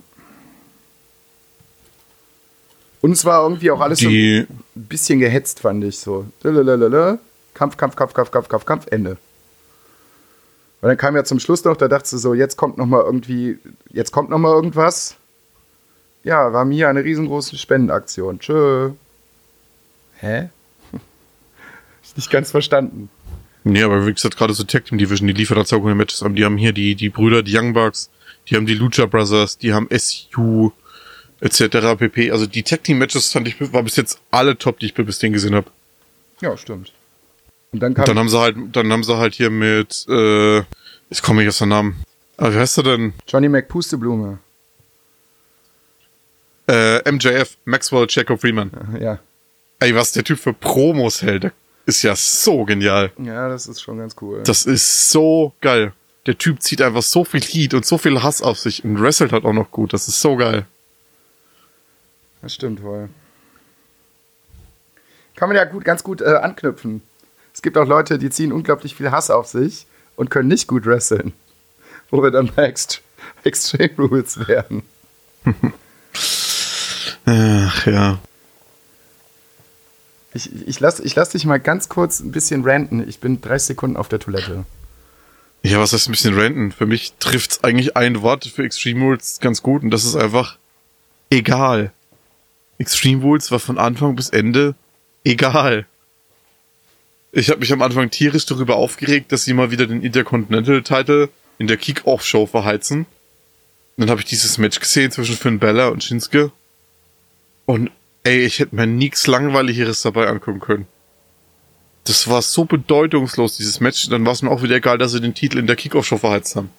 Und es war irgendwie auch alles so Die, ein bisschen gehetzt, fand ich so. Lalalala. Kampf, Kampf, Kampf, Kampf, Kampf, Kampf, Kampf, Ende. Und dann kam ja zum Schluss noch, da dachte du so, jetzt kommt noch mal irgendwie, jetzt kommt noch mal irgendwas. Ja, war mir eine riesengroße Spendenaktion. Tschö. Hä? Ich nicht ganz verstanden. nee, aber wie gesagt, gerade so Tag-Team-Division, die liefert halt so gute Matches. Aber die haben hier die, die Brüder, die Young Bucks, die haben die Lucha Brothers, die haben SU, etc. pp. Also die Tag-Team-Matches fand ich, war bis jetzt alle top, die ich bis den gesehen habe. Ja, stimmt. Und dann kam Dann haben sie halt, dann haben sie halt hier mit, äh, ich komme nicht auf seinen Namen. Aber wie heißt er denn? Johnny McPusteblume. Äh, MJF, Maxwell Jacob Freeman. Ja. Ey, was der Typ für Promos hält, der ist ja so genial. Ja, das ist schon ganz cool. Das ist so geil. Der Typ zieht einfach so viel Heat und so viel Hass auf sich und wrestelt halt auch noch gut. Das ist so geil. Das stimmt wohl. Kann man ja gut, ganz gut äh, anknüpfen. Es gibt auch Leute, die ziehen unglaublich viel Hass auf sich und können nicht gut wresteln. Wo wir dann bei Ext Extreme Rules werden. Ach ja. Ich, ich lasse ich lass dich mal ganz kurz ein bisschen ranten. Ich bin 30 Sekunden auf der Toilette. Ja, was heißt ein bisschen ranten? Für mich trifft's eigentlich ein Wort für Extreme Rules ganz gut und das ist einfach egal. Extreme Rules war von Anfang bis Ende egal. Ich habe mich am Anfang tierisch darüber aufgeregt, dass sie mal wieder den Intercontinental Title in der Kick-Off Show verheizen. Dann habe ich dieses Match gesehen zwischen Finn Balor und Shinsuke. Und ey, ich hätte mir nichts langweiligeres dabei angucken können. Das war so bedeutungslos, dieses Match. Dann war es mir auch wieder egal, dass sie den Titel in der Kickoff-Show verheizt haben.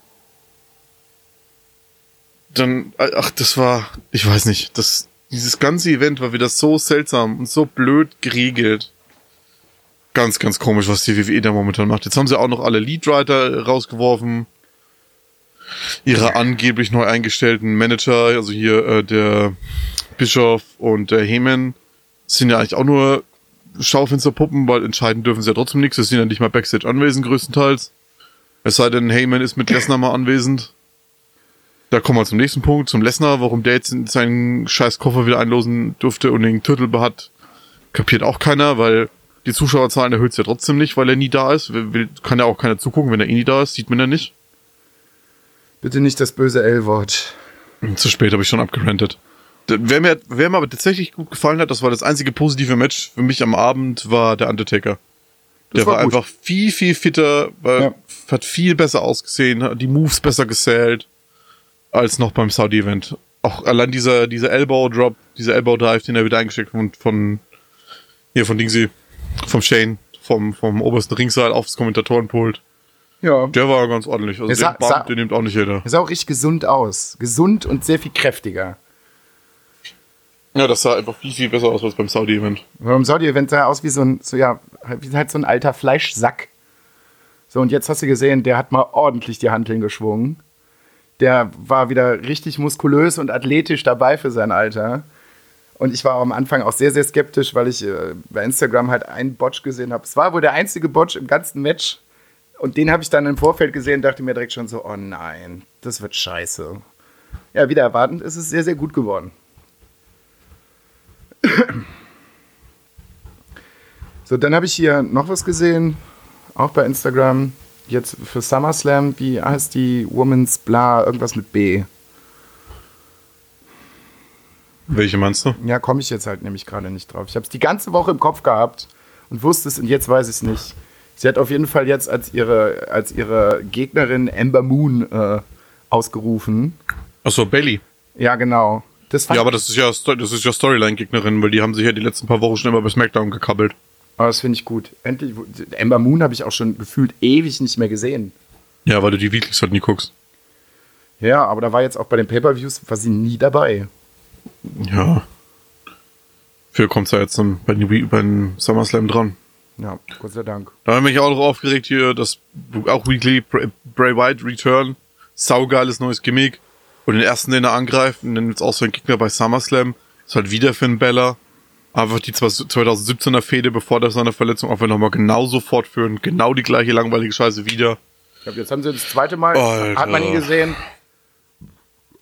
Dann, äh, ach, das war, ich weiß nicht, das, dieses ganze Event war wieder so seltsam und so blöd geregelt. Ganz, ganz komisch, was die WWE da momentan macht. Jetzt haben sie auch noch alle Leadwriter rausgeworfen. Ihre angeblich neu eingestellten Manager, also hier äh, der Bischof und der Heyman, sind ja eigentlich auch nur Schaufensterpuppen, weil entscheiden dürfen sie ja trotzdem nichts. Sie sind ja nicht mal Backstage anwesend, größtenteils. Es sei denn, Heyman ist mit Lesnar mal anwesend. Da kommen wir zum nächsten Punkt, zum Lesnar, warum der jetzt seinen scheiß Koffer wieder einlosen durfte und den Turtle hat, kapiert auch keiner, weil die Zuschauerzahlen erhöht ja trotzdem nicht, weil er nie da ist. Will, kann ja auch keiner zugucken, wenn er eh nie da ist, sieht man ja nicht. Bitte nicht das böse L-Wort. Hm, Zu spät habe ich schon abgerantet. Wer mir, wer mir aber tatsächlich gut gefallen hat, das war das einzige positive Match für mich am Abend, war der Undertaker. Das der war war, einfach viel, viel fitter, Ja. hat viel besser ausgesehen, hat die Moves besser gesellt als noch beim Saudi-Event. Auch allein dieser, dieser Elbow-Drop, dieser Elbow-Dive, den er wieder eingesteckt von, von hier von Dingsy, vom Shane, vom, vom obersten Ringsaal aufs Kommentatorenpult. Ja. Der war ganz ordentlich. Also Er sah- den sah- den nimmt auch nicht jeder. Er sah auch richtig gesund aus. Gesund und sehr viel kräftiger. Ja, das sah einfach viel, viel besser aus als beim Saudi-Event. Beim Saudi-Event sah er aus wie so ein, so, ja, wie halt so ein alter Fleischsack. So, und jetzt hast du gesehen, der hat mal ordentlich die Hanteln geschwungen. Der war wieder richtig muskulös und athletisch dabei für sein Alter. Und ich war am Anfang auch sehr, sehr skeptisch, weil ich äh, bei Instagram halt einen Botch gesehen habe. Es war wohl der einzige Botch im ganzen Match. Und den habe ich dann im Vorfeld gesehen und dachte mir direkt schon so, oh nein, das wird scheiße. Ja, wieder erwartend ist es sehr, sehr gut geworden. So, dann habe ich hier noch was gesehen, auch bei Instagram. Jetzt für SummerSlam, wie heißt die Woman's Bla, irgendwas mit B. Welche meinst du? Ja, komme ich jetzt halt nämlich gerade nicht drauf. Ich habe es die ganze Woche im Kopf gehabt und wusste es und jetzt weiß ich es nicht. Sie hat auf jeden Fall jetzt als ihre, als ihre Gegnerin Ember Moon äh, ausgerufen. Achso, Bailey. Ja, genau. Das Ja, aber das ist ja, das ist ja Storyline-Gegnerin, weil die haben sich ja die letzten paar Wochen schon immer bei SmackDown gekabbelt. aber das finde ich gut. Endlich, Ember Moon habe ich auch schon gefühlt ewig nicht mehr gesehen. Ja, weil du die Weeklies halt nie guckst. Ja, aber da war jetzt auch bei den Pay-Per-Views, war sie nie dabei. Ja. Für kommt's ja jetzt zum, bei, den We- beim SummerSlam dran. Ja, Gott sei Dank. Da habe ich mich auch noch aufgeregt hier, dass auch Weekly Bray Bray White Return, saugeiles neues Gimmick. Und den ersten, den er angreift, und dann jetzt auch so ein Gegner bei SummerSlam, ist halt wieder Finn Bella. Einfach die 2017er Fehde, bevor der seine Verletzung einfach nochmal genauso fortführen. Genau die gleiche langweilige Scheiße wieder. Ich glaube, jetzt haben sie das zweite Mal, Alter. hat man ihn gesehen,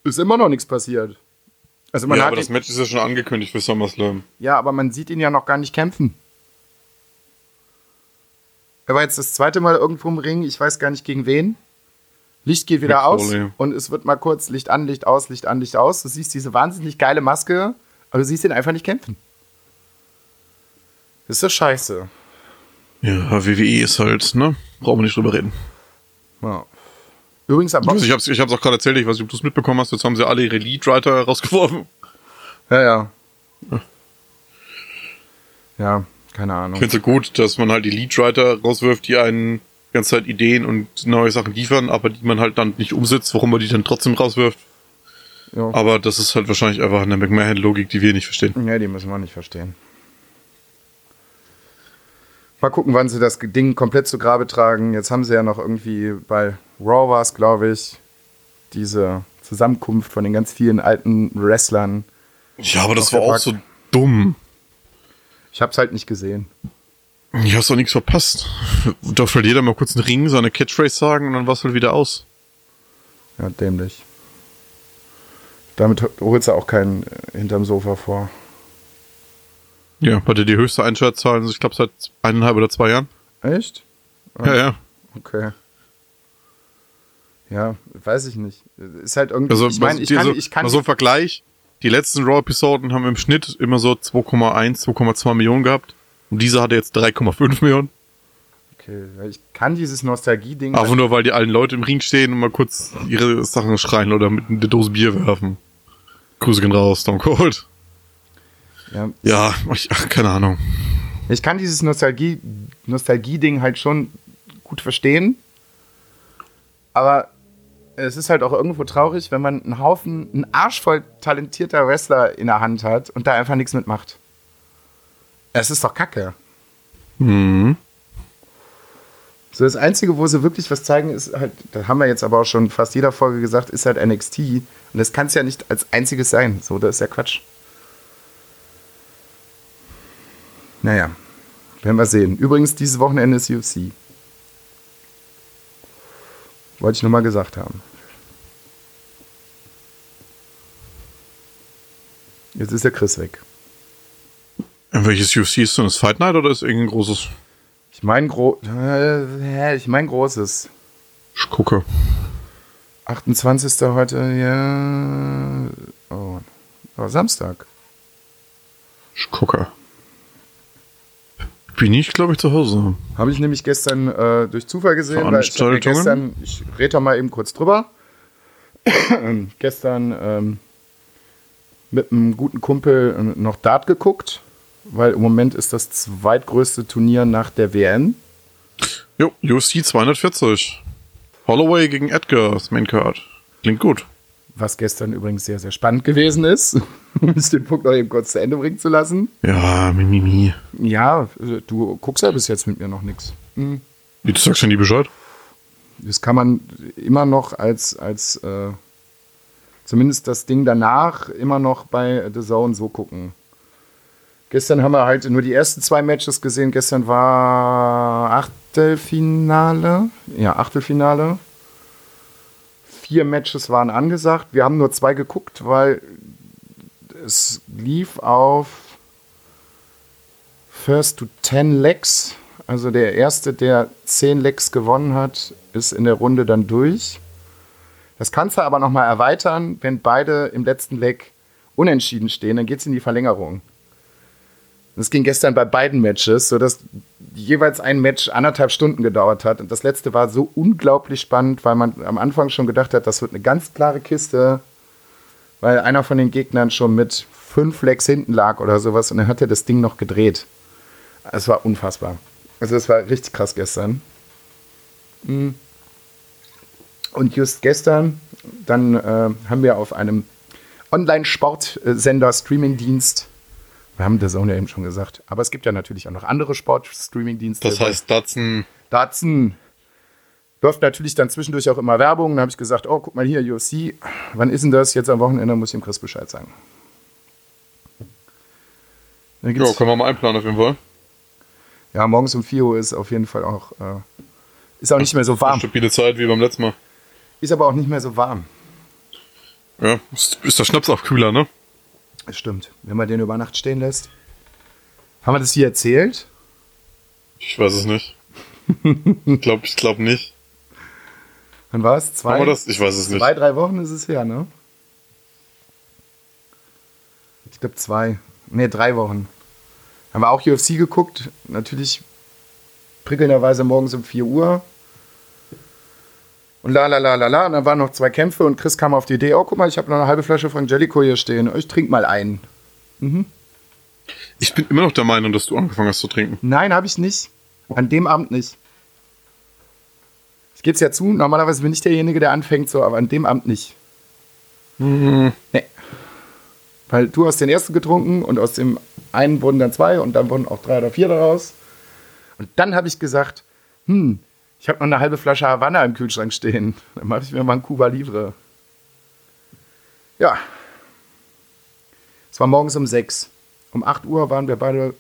ist immer noch nichts passiert. Also man ja, hat aber das Match ist ja schon angekündigt für SummerSlam. ja, aber man sieht ihn ja noch gar nicht kämpfen. Er war jetzt das zweite Mal irgendwo im Ring, ich weiß gar nicht gegen wen. Licht geht wieder aus und es wird mal kurz Licht an, Licht aus, Licht an, Licht aus. Du siehst diese wahnsinnig geile Maske, aber du siehst ihn einfach nicht kämpfen. Das ist doch scheiße. Ja, WWE ist halt, ne? Brauchen wir nicht drüber reden. Ja. Übrigens am Ich, weiß, ich hab's, ich hab's auch gerade erzählt, ich weiß nicht, ob du es mitbekommen hast, jetzt haben sie alle ihre Leadwriter rausgeworfen. Ja, ja. Ja, keine Ich Ahnung. finde es gut, dass man halt die Leadwriter rauswirft, die einen ganze Zeit Ideen und neue Sachen liefern, aber die man halt dann nicht umsetzt, warum man die dann trotzdem rauswirft. Ja. Aber das ist halt wahrscheinlich einfach eine McMahon-Logik, die wir nicht verstehen. Ja, die müssen wir nicht verstehen. Mal gucken, wann sie das Ding komplett zu Grabe tragen. Jetzt haben sie ja noch irgendwie bei Raw war es, glaube ich, diese Zusammenkunft von den ganz vielen alten Wrestlern. Ja, aber das war auch so dumm. Ich habe es halt nicht gesehen. Ich hab's doch nichts verpasst. Da verliert jeder mal kurz einen Ring, seine Catchphrase sagen und dann war's halt wieder aus. Ja, dämlich. Damit holst du auch keinen äh, hinterm Sofa vor. Ja, hatte die höchste Einschaltzahl, ich glaube seit eineinhalb oder zwei Jahren. Echt? Ja, ja. Okay. Ja, weiß ich nicht. Ist halt irgendwie. Also, ich meine, ich kann, so, ich kann mal so ein Vergleich. Die letzten Raw-Episoden haben im Schnitt immer so 2,1, 2,2 Millionen gehabt. Und diese hatte jetzt 3,5 Millionen. Okay, weil ich kann dieses Nostalgie-Ding. Einfach nur, weil die allen Leute im Ring stehen und mal kurz ihre Sachen schreien oder mit einer Dose Bier werfen. Grüße gehen raus, Stone Cold. ja, Ja, ich, ach, keine Ahnung. ich kann dieses Nostalgie, Nostalgie-Ding halt schon gut verstehen. Aber es ist halt auch irgendwo traurig, wenn man einen Haufen, einen Arsch voll talentierter Wrestler in der Hand hat und da einfach nichts mitmacht. Es ist doch kacke. Mhm. So, das Einzige, wo sie wirklich was zeigen, ist halt, da haben wir jetzt aber auch schon fast jeder Folge gesagt, ist halt NXT. Und das kann es ja nicht als einziges sein. So, das ist ja Quatsch. Naja, werden wir sehen. Übrigens, dieses Wochenende ist UFC. Wollte ich nur mal gesagt haben. Jetzt ist der Chris weg. Welches UFC ist denn das? Fight Night oder ist irgendein großes? Ich meine gro äh, ich mein großes. Ich gucke. 28. heute, ja. Oh, oh Samstag. Ich gucke. Bin ich, glaube ich, zu Hause. Habe ich nämlich gestern äh, durch Zufall gesehen, weil ich gestern, ich rede da mal eben kurz drüber. gestern ähm, mit einem guten Kumpel äh, noch Dart geguckt, weil im Moment ist das zweitgrößte Turnier nach der WM. Jo, UFC 240. Holloway gegen Edgar, das Main Card. Klingt gut. Was gestern übrigens sehr, sehr spannend gewesen ist, um es den Punkt noch eben kurz zu Ende bringen zu lassen. Ja, Mimimi. Ja, du guckst ja bis jetzt mit mir noch nichts. Wie, du sagst ja nie Bescheid? Das kann man immer noch als, als äh, zumindest das Ding danach immer noch bei The Zone so gucken. Gestern haben wir halt nur die ersten zwei Matches gesehen. Gestern war Achtelfinale. Ja, Achtelfinale. Vier Matches waren angesagt. Wir haben nur zwei geguckt, weil es lief auf First to Ten Legs. Also der erste, der zehn Legs gewonnen hat, ist in der Runde dann durch. Das kannst du aber nochmal erweitern, wenn beide im letzten Leg unentschieden stehen, dann geht es in die Verlängerung. Das ging gestern bei beiden Matches, sodass jeweils ein Match anderthalb Stunden gedauert hat. Und das letzte war so unglaublich spannend, weil man am Anfang schon gedacht hat, das wird eine ganz klare Kiste, weil einer von den Gegnern schon mit fünf Legs hinten lag oder sowas und dann hat er das Ding noch gedreht. Es war unfassbar. Also das war richtig krass gestern. Mm. Und just gestern, dann äh, haben wir auf einem Online-Sportsender, Streamingdienst, Wir haben das ja eben schon gesagt. Aber es gibt ja natürlich auch noch andere Sport-Streaming-Dienste. Das heißt, Datsen. Datsen läuft natürlich dann zwischendurch auch immer Werbung. Dann habe ich gesagt, oh, guck mal hier, UFC. Wann ist denn das? Jetzt am Wochenende muss ich dem Chris Bescheid sagen. Ja, können wir mal einplanen auf jeden Fall. ja, morgens um 4 Uhr ist auf jeden Fall auch, äh, ist auch nicht mehr so warm. Stabile Zeit wie beim letzten Mal. Ist aber auch nicht mehr so warm. Ja, ist, ist der Schnaps auch kühler, ne? Das stimmt. Wenn man den über Nacht stehen lässt. Haben wir das hier erzählt? Ich weiß es nicht. ich glaube ich glaub nicht. Wann war es? Zwei, das? Ich weiß es nicht. zwei, drei Wochen ist es her, ne? Ich glaube zwei. Ne, drei Wochen. Haben wir auch UFC geguckt. Natürlich prickelnderweise morgens um 4 Uhr. Und la la la la la. Und dann waren noch zwei Kämpfe und Chris kam auf die Idee, oh guck mal, ich habe noch eine halbe Flasche von Jellico hier stehen. Ich trink mal einen. Ich bin immer noch der Meinung, dass du angefangen hast zu trinken. Nein, habe ich nicht. An dem Abend nicht. Ich gebe es ja zu, normalerweise bin ich derjenige, der anfängt so, aber an dem Abend nicht. Nee. Weil du hast den ersten getrunken und aus dem einen wurden dann zwei und dann wurden auch drei oder vier daraus. Und dann habe ich gesagt, hm, ich habe noch eine halbe Flasche Havanna im Kühlschrank stehen. Dann mache ich mir mal einen Cuba Libre. Ja. Es war morgens um sechs. Um 8 Uhr waren wir beide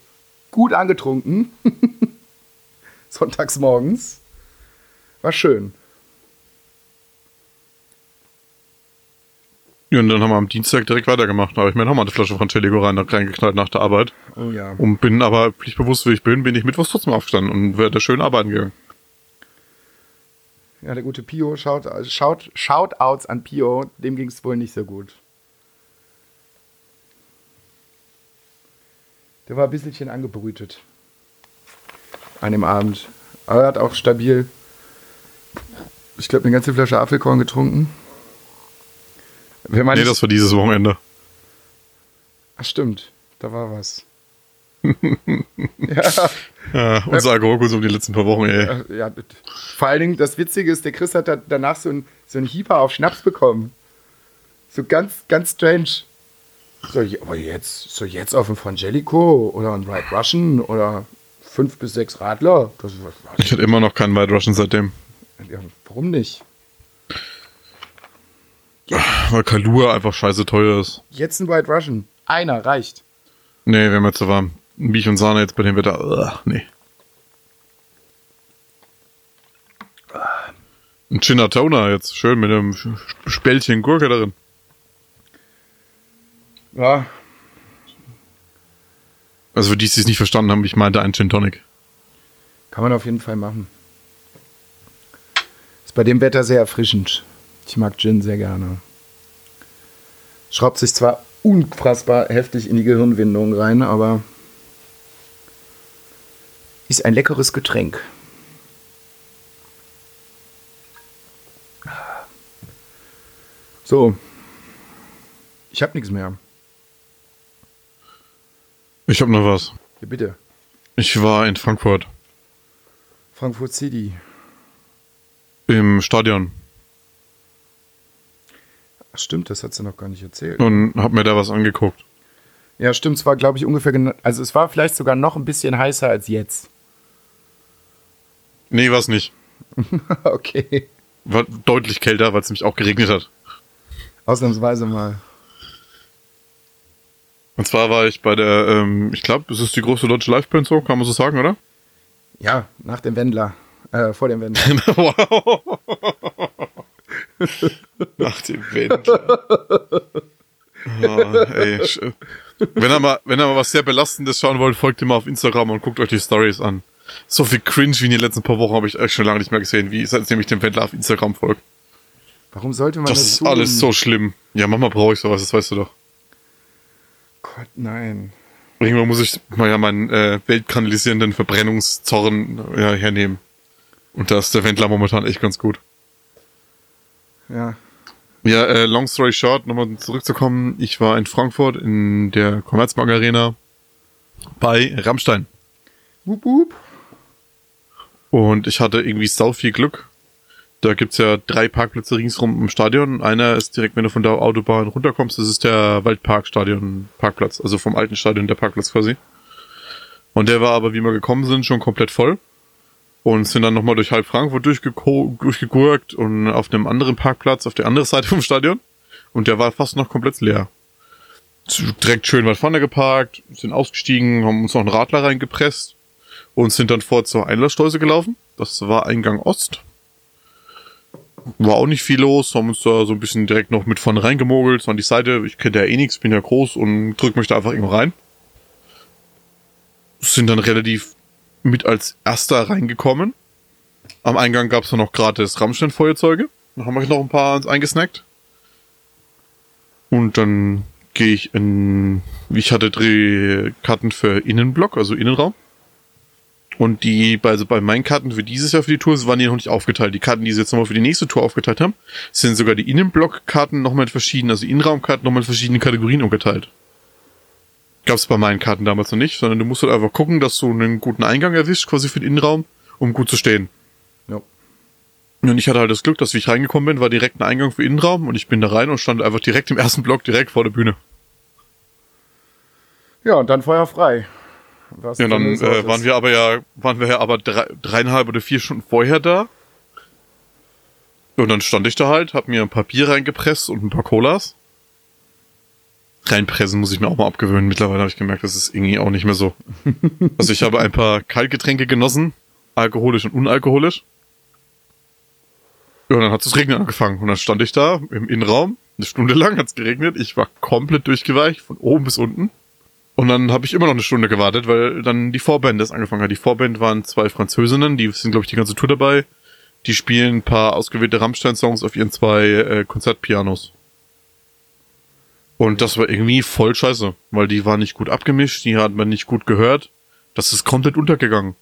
gut angetrunken. Sonntags morgens. War schön. Ja, und dann haben wir am Dienstag direkt weitergemacht. Da habe ich mir nochmal eine Flasche von Telego rein, reingeknallt nach der Arbeit. Oh ja. Und bin aber pflichtbewusst, wie ich bin, bin ich mittwochs trotzdem aufgestanden und werde schön arbeiten gegangen. Ja, der gute Pio, schaut, schaut, Shoutouts an Pio, dem ging es wohl nicht so gut. Der war ein bisschen angebrütet. An dem Abend. Aber er hat auch stabil, ich glaube, eine ganze Flasche Apfelkorn getrunken. Man Nee, das war dieses Wochenende. Ach, stimmt, da war was. Ja, Ja, unser Alkoholkonsum die letzten paar Wochen, ey. Äh, ja, vor allen Dingen, das Witzige ist, der Chris hat da, danach so einen so Hieper auf Schnaps bekommen. So ganz, ganz strange. So, aber jetzt, so jetzt auf ein Frangelico oder ein White Russian oder fünf bis sechs Radler. Das, Ich hatte immer noch keinen White Russian seitdem. ja, warum nicht? Weil Kalua einfach scheiße teuer ist. Jetzt ein White Russian. Einer reicht. Nee, wäre mir zu warm. Milch und Sahne jetzt bei dem Wetter. Ugh, nee. Ein Toner jetzt. Schön mit einem Spältchen Gurke darin. Ja, Also für die, die es nicht verstanden haben, ich meinte einen Gin Tonic. kann man auf jeden Fall machen. Ist bei dem Wetter sehr erfrischend. Ich mag Gin sehr gerne. Schraubt sich zwar unfassbar heftig in die Gehirnwindung rein, aber ist ein leckeres Getränk. So. Ich habe nichts mehr. Ich habe noch was. Ja, bitte. Ich war in Frankfurt Frankfurt City. im Stadion Ach, stimmt, das hat sie noch gar nicht erzählt. und habe mir da was angeguckt. Ja, stimmt, es war, glaube ich, ungefähr, also es war vielleicht sogar noch ein bisschen heißer als jetzt. Nee, war's nicht. okay. War deutlich kälter, weil es nämlich auch geregnet hat. Ausnahmsweise mal. Und zwar war ich bei der, ähm, ich glaube, es ist die große deutsche Liveband so, kann man so sagen, oder? Ja, nach dem Wendler. Äh, vor dem Wendler. wow. Nach dem Wendler. Oh, ey, wenn, ihr mal, wenn ihr mal was sehr Belastendes schauen wollt, folgt ihr mal auf Instagram und guckt euch die Stories an. So viel Cringe wie in den letzten paar Wochen habe ich echt schon lange nicht mehr gesehen, wie seitdem ich dem Wendler auf Instagram folge. Warum sollte man das, Das ist tun? alles so schlimm. Ja, manchmal brauche ich sowas, das weißt du doch. Gott, nein. Irgendwann muss ich mal ja meinen äh, weltkanalisierenden Verbrennungszorn ja, hernehmen. Und da ist der Wendler momentan echt ganz gut. Ja. Ja, äh, long story short, nochmal zurückzukommen. Ich war in Frankfurt in der Commerzbank Arena bei Rammstein. Wup, wup. Und ich hatte irgendwie sau viel Glück, Da gibt's ja drei Parkplätze ringsrum im Stadion. Einer ist direkt, wenn du von der Autobahn runterkommst, das ist der Waldparkstadion-Parkplatz, also vom alten Stadion der Parkplatz quasi. Und der war aber, wie wir gekommen sind, schon komplett voll. Und sind dann nochmal durch halb Frankfurt durchgegurkt und auf einem anderen Parkplatz auf der anderen Seite vom Stadion. Und der war fast noch komplett leer. Direkt schön weit vorne geparkt, sind ausgestiegen, haben uns noch einen Radler reingepresst und sind dann vor zur Einlassschleuse gelaufen. Das war Eingang Ost. War auch nicht viel los, haben uns da so ein bisschen direkt noch mit vorne reingemogelt, so an die Seite. Ich kenne ja eh nichts, bin ja groß und drück mich da einfach irgendwo rein. Sind dann relativ mit als erster reingekommen. Am Eingang gab es noch gratis Rammstein-Feuerzeuge. Dann haben wir noch ein paar eingesnackt. Und dann gehe ich in, ich hatte Drehkarten für Innenblock, also Innenraum. Und die, also bei meinen Karten für dieses Jahr für die Tour waren die noch nicht aufgeteilt. Die Karten, die sie jetzt nochmal für die nächste Tour aufgeteilt haben, sind sogar die Innenblock-Karten nochmal in verschiedenen, also Innenraumkarten nochmal in verschiedenen Kategorien umgeteilt. Gab es bei meinen Karten damals noch nicht, sondern du musst halt einfach gucken, dass du einen guten Eingang erwischst, quasi für den Innenraum, um gut zu stehen. Ja. Und ich hatte halt das Glück, dass wie ich reingekommen bin, war direkt ein Eingang für Innenraum und ich bin da rein und stand einfach direkt im ersten Block direkt vor der Bühne. Ja, und dann Feuer frei. Was Ja, dann äh, waren wir aber ja, waren wir ja aber drei, dreieinhalb oder vier Stunden vorher da. Und dann stand ich da halt, hab mir ein paar Bier reingepresst und ein paar Colas. Reinpressen muss ich mir auch mal abgewöhnen. Mittlerweile habe ich gemerkt, das ist irgendwie auch nicht mehr so. also ich habe ein paar Kaltgetränke genossen, alkoholisch und unalkoholisch. Ja, und dann hat es regnen angefangen. Und dann stand ich da im Innenraum, eine Stunde lang hat's geregnet. Ich war komplett durchgeweicht, von oben bis unten. Und dann habe ich immer noch eine Stunde gewartet, weil dann die Vorband das angefangen hat. Die Vorband waren zwei Französinnen, die sind, glaube ich, die ganze Tour dabei. Die spielen ein paar ausgewählte Rammstein-Songs auf ihren zwei äh, Konzertpianos. Und das war irgendwie voll scheiße, weil die waren nicht gut abgemischt, die hat man nicht gut gehört. Das ist komplett untergegangen.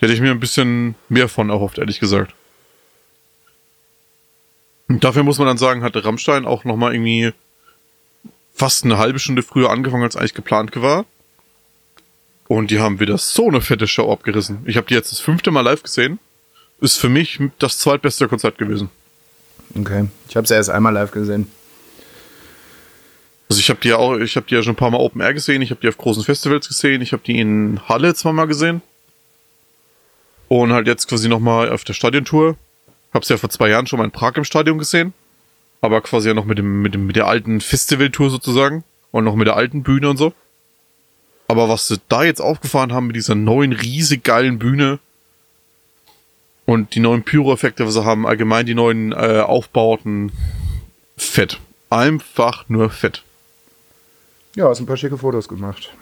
Hätte ich mir ein bisschen mehr von erhofft, ehrlich gesagt. Und dafür muss man dann sagen, hatte Rammstein auch nochmal irgendwie fast eine halbe Stunde früher angefangen, als eigentlich geplant war. Und die haben wieder so eine fette Show abgerissen. Ich habe die jetzt das fünfte Mal live gesehen. Ist für mich das zweitbeste Konzert gewesen. Okay. Ich habe es erst einmal live gesehen. Also ich habe die ja auch, ich habe die ja schon ein paar Mal Open Air gesehen, ich habe die auf großen Festivals gesehen, ich habe die in Halle zweimal gesehen. Und halt jetzt quasi nochmal auf der Stadiontour. Hab's ja vor zwei Jahren schon mal in Prag im Stadion gesehen. Aber quasi ja noch mit dem, mit dem, mit der alten Festivaltour sozusagen. Und noch mit der alten Bühne und so. Aber was sie da jetzt aufgefahren haben mit dieser neuen, riesig geilen Bühne und die neuen Pyro-Effekte, was sie haben, allgemein die neuen äh, Aufbauten, fett. Einfach nur fett. Ja, hast ein paar schicke Fotos gemacht.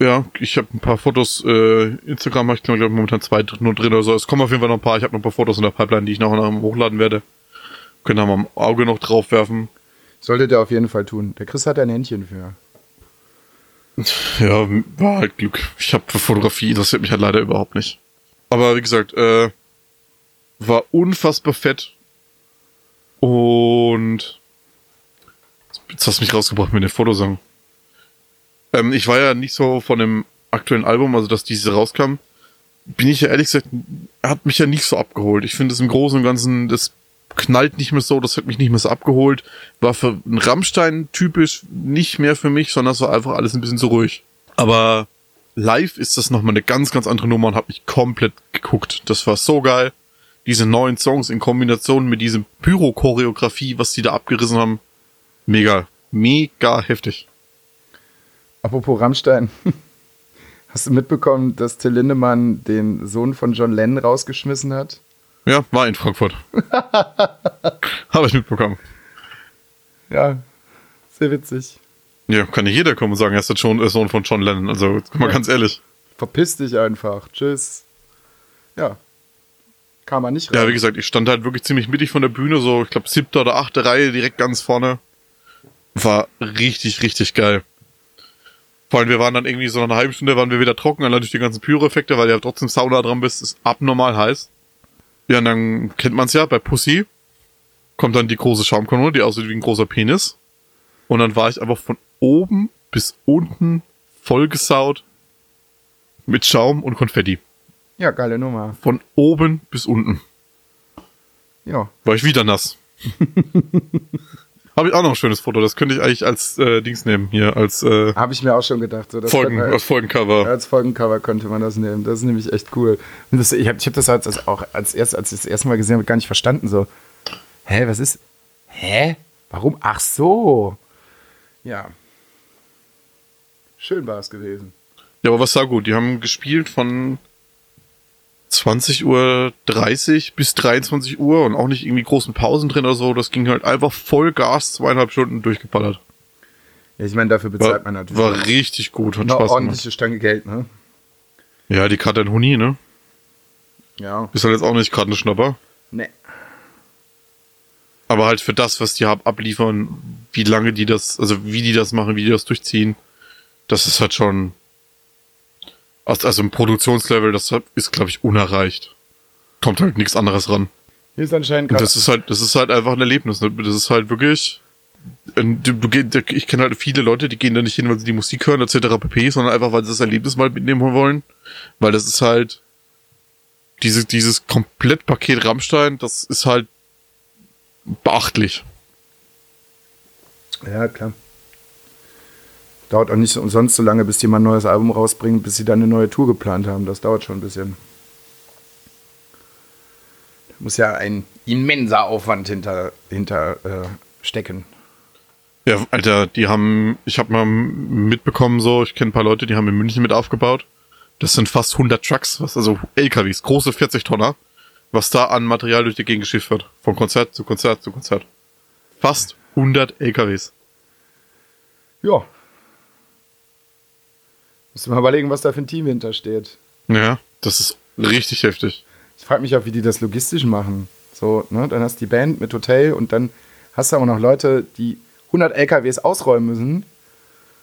Ja, ich habe ein paar Fotos, äh, Instagram habe ich glaube momentan zwei nur drin oder so. Es kommen auf jeden Fall noch ein paar. Ich habe noch ein paar Fotos in der Pipeline, die ich nachher noch hochladen werde. Können da mal ein Auge noch drauf werfen. Solltet ihr auf jeden Fall tun. Der Chris hat ein Händchen für. Ja, war halt Glück. Ich habe für Fotografie, interessiert mich halt leider überhaupt nicht. Aber wie gesagt, äh, war unfassbar fett. Und jetzt hast du mich rausgebracht mit den Fotosong. Ähm, ich war ja nicht so von dem aktuellen Album, also dass diese rauskam, bin ich ja ehrlich gesagt, hat mich ja nicht so abgeholt. Ich finde es im Großen und Ganzen, das knallt nicht mehr so, das hat mich nicht mehr so abgeholt. War für einen Rammstein typisch nicht mehr für mich, sondern es war einfach alles ein bisschen zu ruhig. Aber live ist das nochmal eine ganz, ganz andere Nummer und hat mich komplett geguckt. Das war so geil. Diese neuen Songs in Kombination mit diesem Pyro-Choreografie, was die da abgerissen haben. Mega, mega heftig. Apropos Rammstein. Hast du mitbekommen, dass Till Lindemann den Sohn von John Lennon rausgeschmissen hat? Ja, war in Frankfurt. Habe ich mitbekommen. Ja, sehr witzig. Ja, kann nicht jeder kommen und sagen, er ist der Sohn von John Lennon. Also, mal Ja. ganz ehrlich. Verpiss dich einfach. Tschüss. Ja. Kam er nicht rein. Ja, wie gesagt, ich stand halt wirklich ziemlich mittig von der Bühne, so, ich glaube, siebte oder achte Reihe, direkt ganz vorne. War richtig, richtig geil. Vor allem, wir waren dann irgendwie so nach einer halben Stunde, waren wir wieder trocken, allein durch die ganzen Pyro-Effekte, weil du ja trotzdem Sauna dran bist, ist abnormal heiß. Ja, und dann kennt man's ja, bei Pussy kommt dann die große Schaumkanone, die aussieht wie ein großer Penis. Und dann war ich einfach von oben bis unten vollgesaut mit Schaum und Konfetti. Ja, geile Nummer. Von oben bis unten. Ja. War ich wieder nass. Habe ich auch noch ein schönes Foto. Das könnte ich eigentlich als äh, Dings nehmen hier, als äh, Habe ich mir auch schon gedacht. So, das Folgen, man- als Folgencover. als Folgencover könnte man das nehmen. Das ist nämlich echt cool. Und das, ich habe ich hab das als, als auch als erst, als ich das erste Mal gesehen habe, gar nicht verstanden. So, hä, was ist? Hä? Warum? Ach so. Ja. Schön war es gewesen. Ja, aber was sah gut? Die haben gespielt von 20 Uhr 30 bis 23 Uhr und auch nicht irgendwie großen Pausen drin oder so. Das ging halt einfach voll Gas, zweieinhalb Stunden durchgeballert. Ja, ich meine, dafür War, bezahlt man natürlich war richtig gut, hat Spaß gemacht. ordentliche Stange Geld, ne? Ja, die Karte in Huni, ne? Ja. Ist halt jetzt auch nicht gerade ein Schnapper. Ne. Aber halt für das, was die ab abliefern, wie lange die das, also wie die das machen, wie die das durchziehen, das ist halt schon, also im Produktionslevel, das ist, glaube ich, unerreicht. Kommt halt nichts anderes ran. Hier ist anscheinend das ist halt, das ist halt einfach ein Erlebnis. Ne? Das ist halt wirklich. ähm, ich kenne halt viele Leute, die gehen da nicht hin, weil sie die Musik hören, etc. pp, sondern einfach, weil sie das Erlebnis mal mitnehmen wollen. Weil das ist halt. Diese, dieses Komplettpaket Rammstein, das ist halt beachtlich. Ja, klar. Dauert auch nicht umsonst so lange, bis die mal ein neues Album rausbringen, bis sie dann eine neue Tour geplant haben. Das dauert schon ein bisschen. Da muss ja ein immenser Aufwand hinter, hinter äh, stecken. Ja, Alter, die haben, ich habe mal mitbekommen so, ich kenne ein paar Leute, die haben in München mit aufgebaut. Das sind fast 100 Trucks, was also LKWs, große 40 Tonner, was da an Material durch die Gegend geschifft wird. Von Konzert zu Konzert zu Konzert. Fast 100 LKWs. Ja. Muss mal überlegen, was da für ein Team hintersteht. Ja, das ist richtig heftig. Ich frage mich auch, wie die das logistisch machen. So, ne? Dann hast du die Band mit Hotel und dann hast du aber noch Leute, die 100 LKWs ausräumen müssen.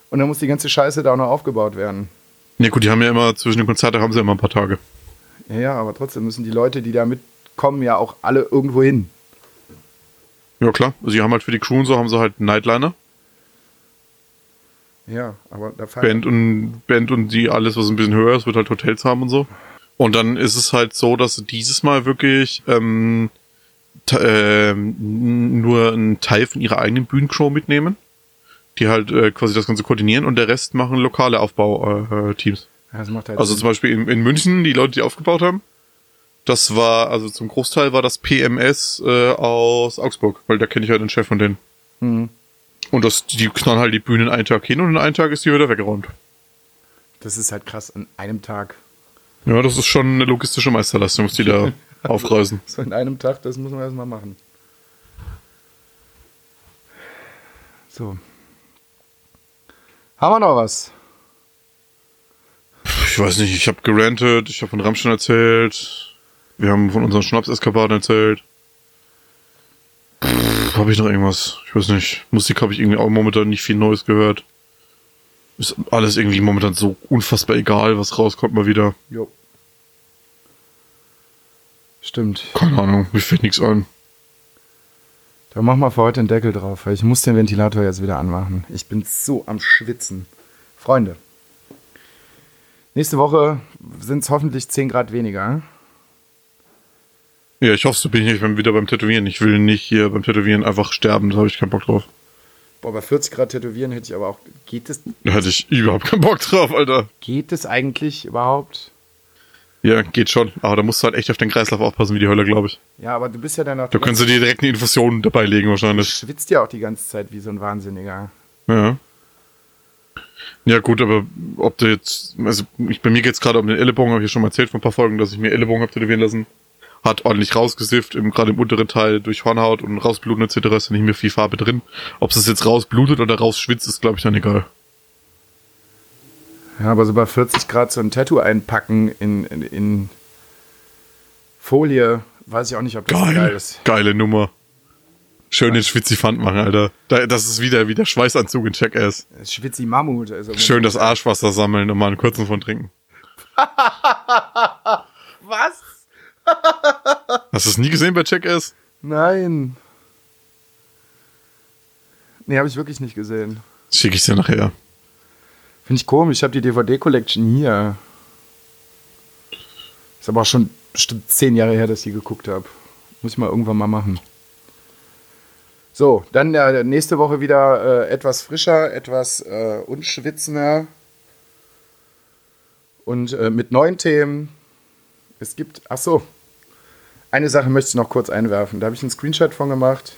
Und dann muss die ganze Scheiße da auch noch aufgebaut werden. Ja gut, die haben ja immer, zwischen den Konzerten haben sie immer ein paar Tage. Ja, ja, aber trotzdem müssen die Leute, die da mitkommen, ja auch alle irgendwo hin. Ja klar, also die haben halt für die Crew und so, haben sie halt einen Nightliner. Ja, aber da Band und Band und die alles, was ein bisschen höher ist, wird halt Hotels haben und so. Und dann ist es halt so, dass sie dieses Mal wirklich ähm, ähm, nur einen Teil von ihrer eigenen Bühnenshow mitnehmen, die halt äh, quasi das Ganze koordinieren und der Rest machen lokale Aufbauteams. Äh, halt Also Sinn. zum Beispiel in, in München, die Leute, die aufgebaut haben, das war, also zum Großteil war das PMS äh, aus Augsburg, weil da kenne ich halt den Chef von denen. Mhm. Und das, die knallen halt die Bühnen einen Tag hin und in einem Tag ist die wieder weggeräumt. Das ist halt krass an einem Tag. Ja, das ist schon eine logistische Meisterleistung, die da aufreißen. So in einem Tag, das muss man erstmal machen. So. Haben wir noch was? Ich weiß nicht, ich habe gerantet, ich habe von Rammstein erzählt, wir haben von unseren Schnapseskapaden erzählt. Habe ich noch irgendwas? Ich weiß nicht. Musik habe ich irgendwie auch momentan nicht viel Neues gehört. Ist alles irgendwie momentan so unfassbar egal, was rauskommt mal wieder. Jo. Stimmt. Keine Ahnung, mir fällt nichts ein. Dann mach mal für heute den Deckel drauf, weil ich muss den Ventilator jetzt wieder anmachen. Ich bin so am Schwitzen. Freunde. Nächste Woche sind es hoffentlich 10 Grad weniger. Ja, ich hoffe, so bin ich nicht wieder beim Tätowieren. Ich will nicht hier beim Tätowieren einfach sterben, da habe ich keinen Bock drauf. Boah, bei 40 Grad tätowieren hätte ich aber auch. Geht es, Da hätte ich überhaupt keinen Bock drauf, Alter. geht es eigentlich überhaupt? Ja, geht schon. Aber da musst du halt echt auf den Kreislauf aufpassen wie die Hölle, glaube ich. Ja, aber du bist ja dann noch. Da können sie dir direkt eine Infusion dabei legen Du wahrscheinlich. schwitzt ja auch die ganze Zeit wie so ein Wahnsinniger. Ja. Ja gut, aber ob du jetzt, also ich, bei mir geht's gerade um den Ellenbogen, habe ich ja schon mal erzählt vor ein paar Folgen, dass ich mir Ellenbogen habe tätowieren lassen. Hat ordentlich rausgesifft, im, gerade im unteren Teil durch Hornhaut und rausbluten etc. ist da nicht mehr viel Farbe drin. Ob es jetzt rausblutet oder rausschwitzt, ist glaube ich dann egal. Ja, aber so bei 40 Grad so ein Tattoo einpacken in, in, in Folie, weiß ich auch nicht, ob das Geil. geil ist. Geile Nummer. Schön den Schwitzifant machen, Alter. Da, das ist wieder wie der Schweißanzug in ist Schwitzi Mammut. Also Schön das Arschwasser sammeln und mal einen kurzen von trinken. Was? Hast du es nie gesehen bei Jackass? Nein. Nee, habe ich wirklich nicht gesehen. Schicke ich dir nachher. Finde ich komisch, ich habe die DVD-Collection hier. Ist aber auch schon bestimmt zehn Jahre her, dass ich die geguckt habe. Muss ich mal irgendwann mal machen. So, dann äh, nächste Woche wieder äh, etwas frischer, etwas äh, unschwitzender und äh, mit neuen Themen. Es gibt, ach so, eine Sache möchte ich noch kurz einwerfen. Da habe ich einen Screenshot von gemacht.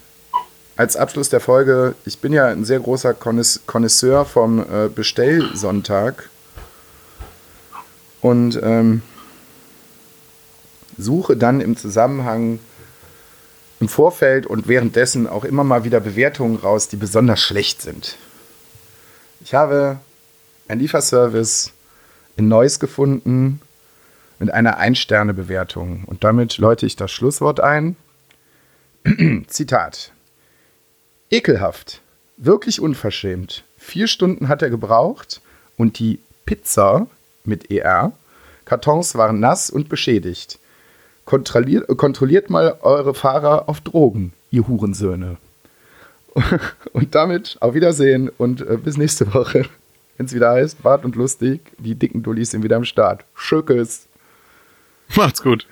Als Abschluss der Folge, ich bin ja ein sehr großer Connoisseur vom äh, Bestellsonntag und ähm, suche dann im Zusammenhang im Vorfeld und währenddessen auch immer mal wieder Bewertungen raus, die besonders schlecht sind. Ich habe einen Lieferservice in Neuss gefunden mit einer Ein-Sterne-Bewertung. Und damit läute ich das Schlusswort ein. Zitat. Ekelhaft. Wirklich unverschämt. Vier Stunden hat er gebraucht und die Pizza mit ER. Kartons waren nass und beschädigt. Kontrolliert, kontrolliert mal eure Fahrer auf Drogen, ihr Hurensöhne. Und damit auf Wiedersehen und äh, bis nächste Woche, wenn es wieder heißt, Bart und lustig, die dicken Dullis sind wieder am Start. Schöckes. Macht's gut.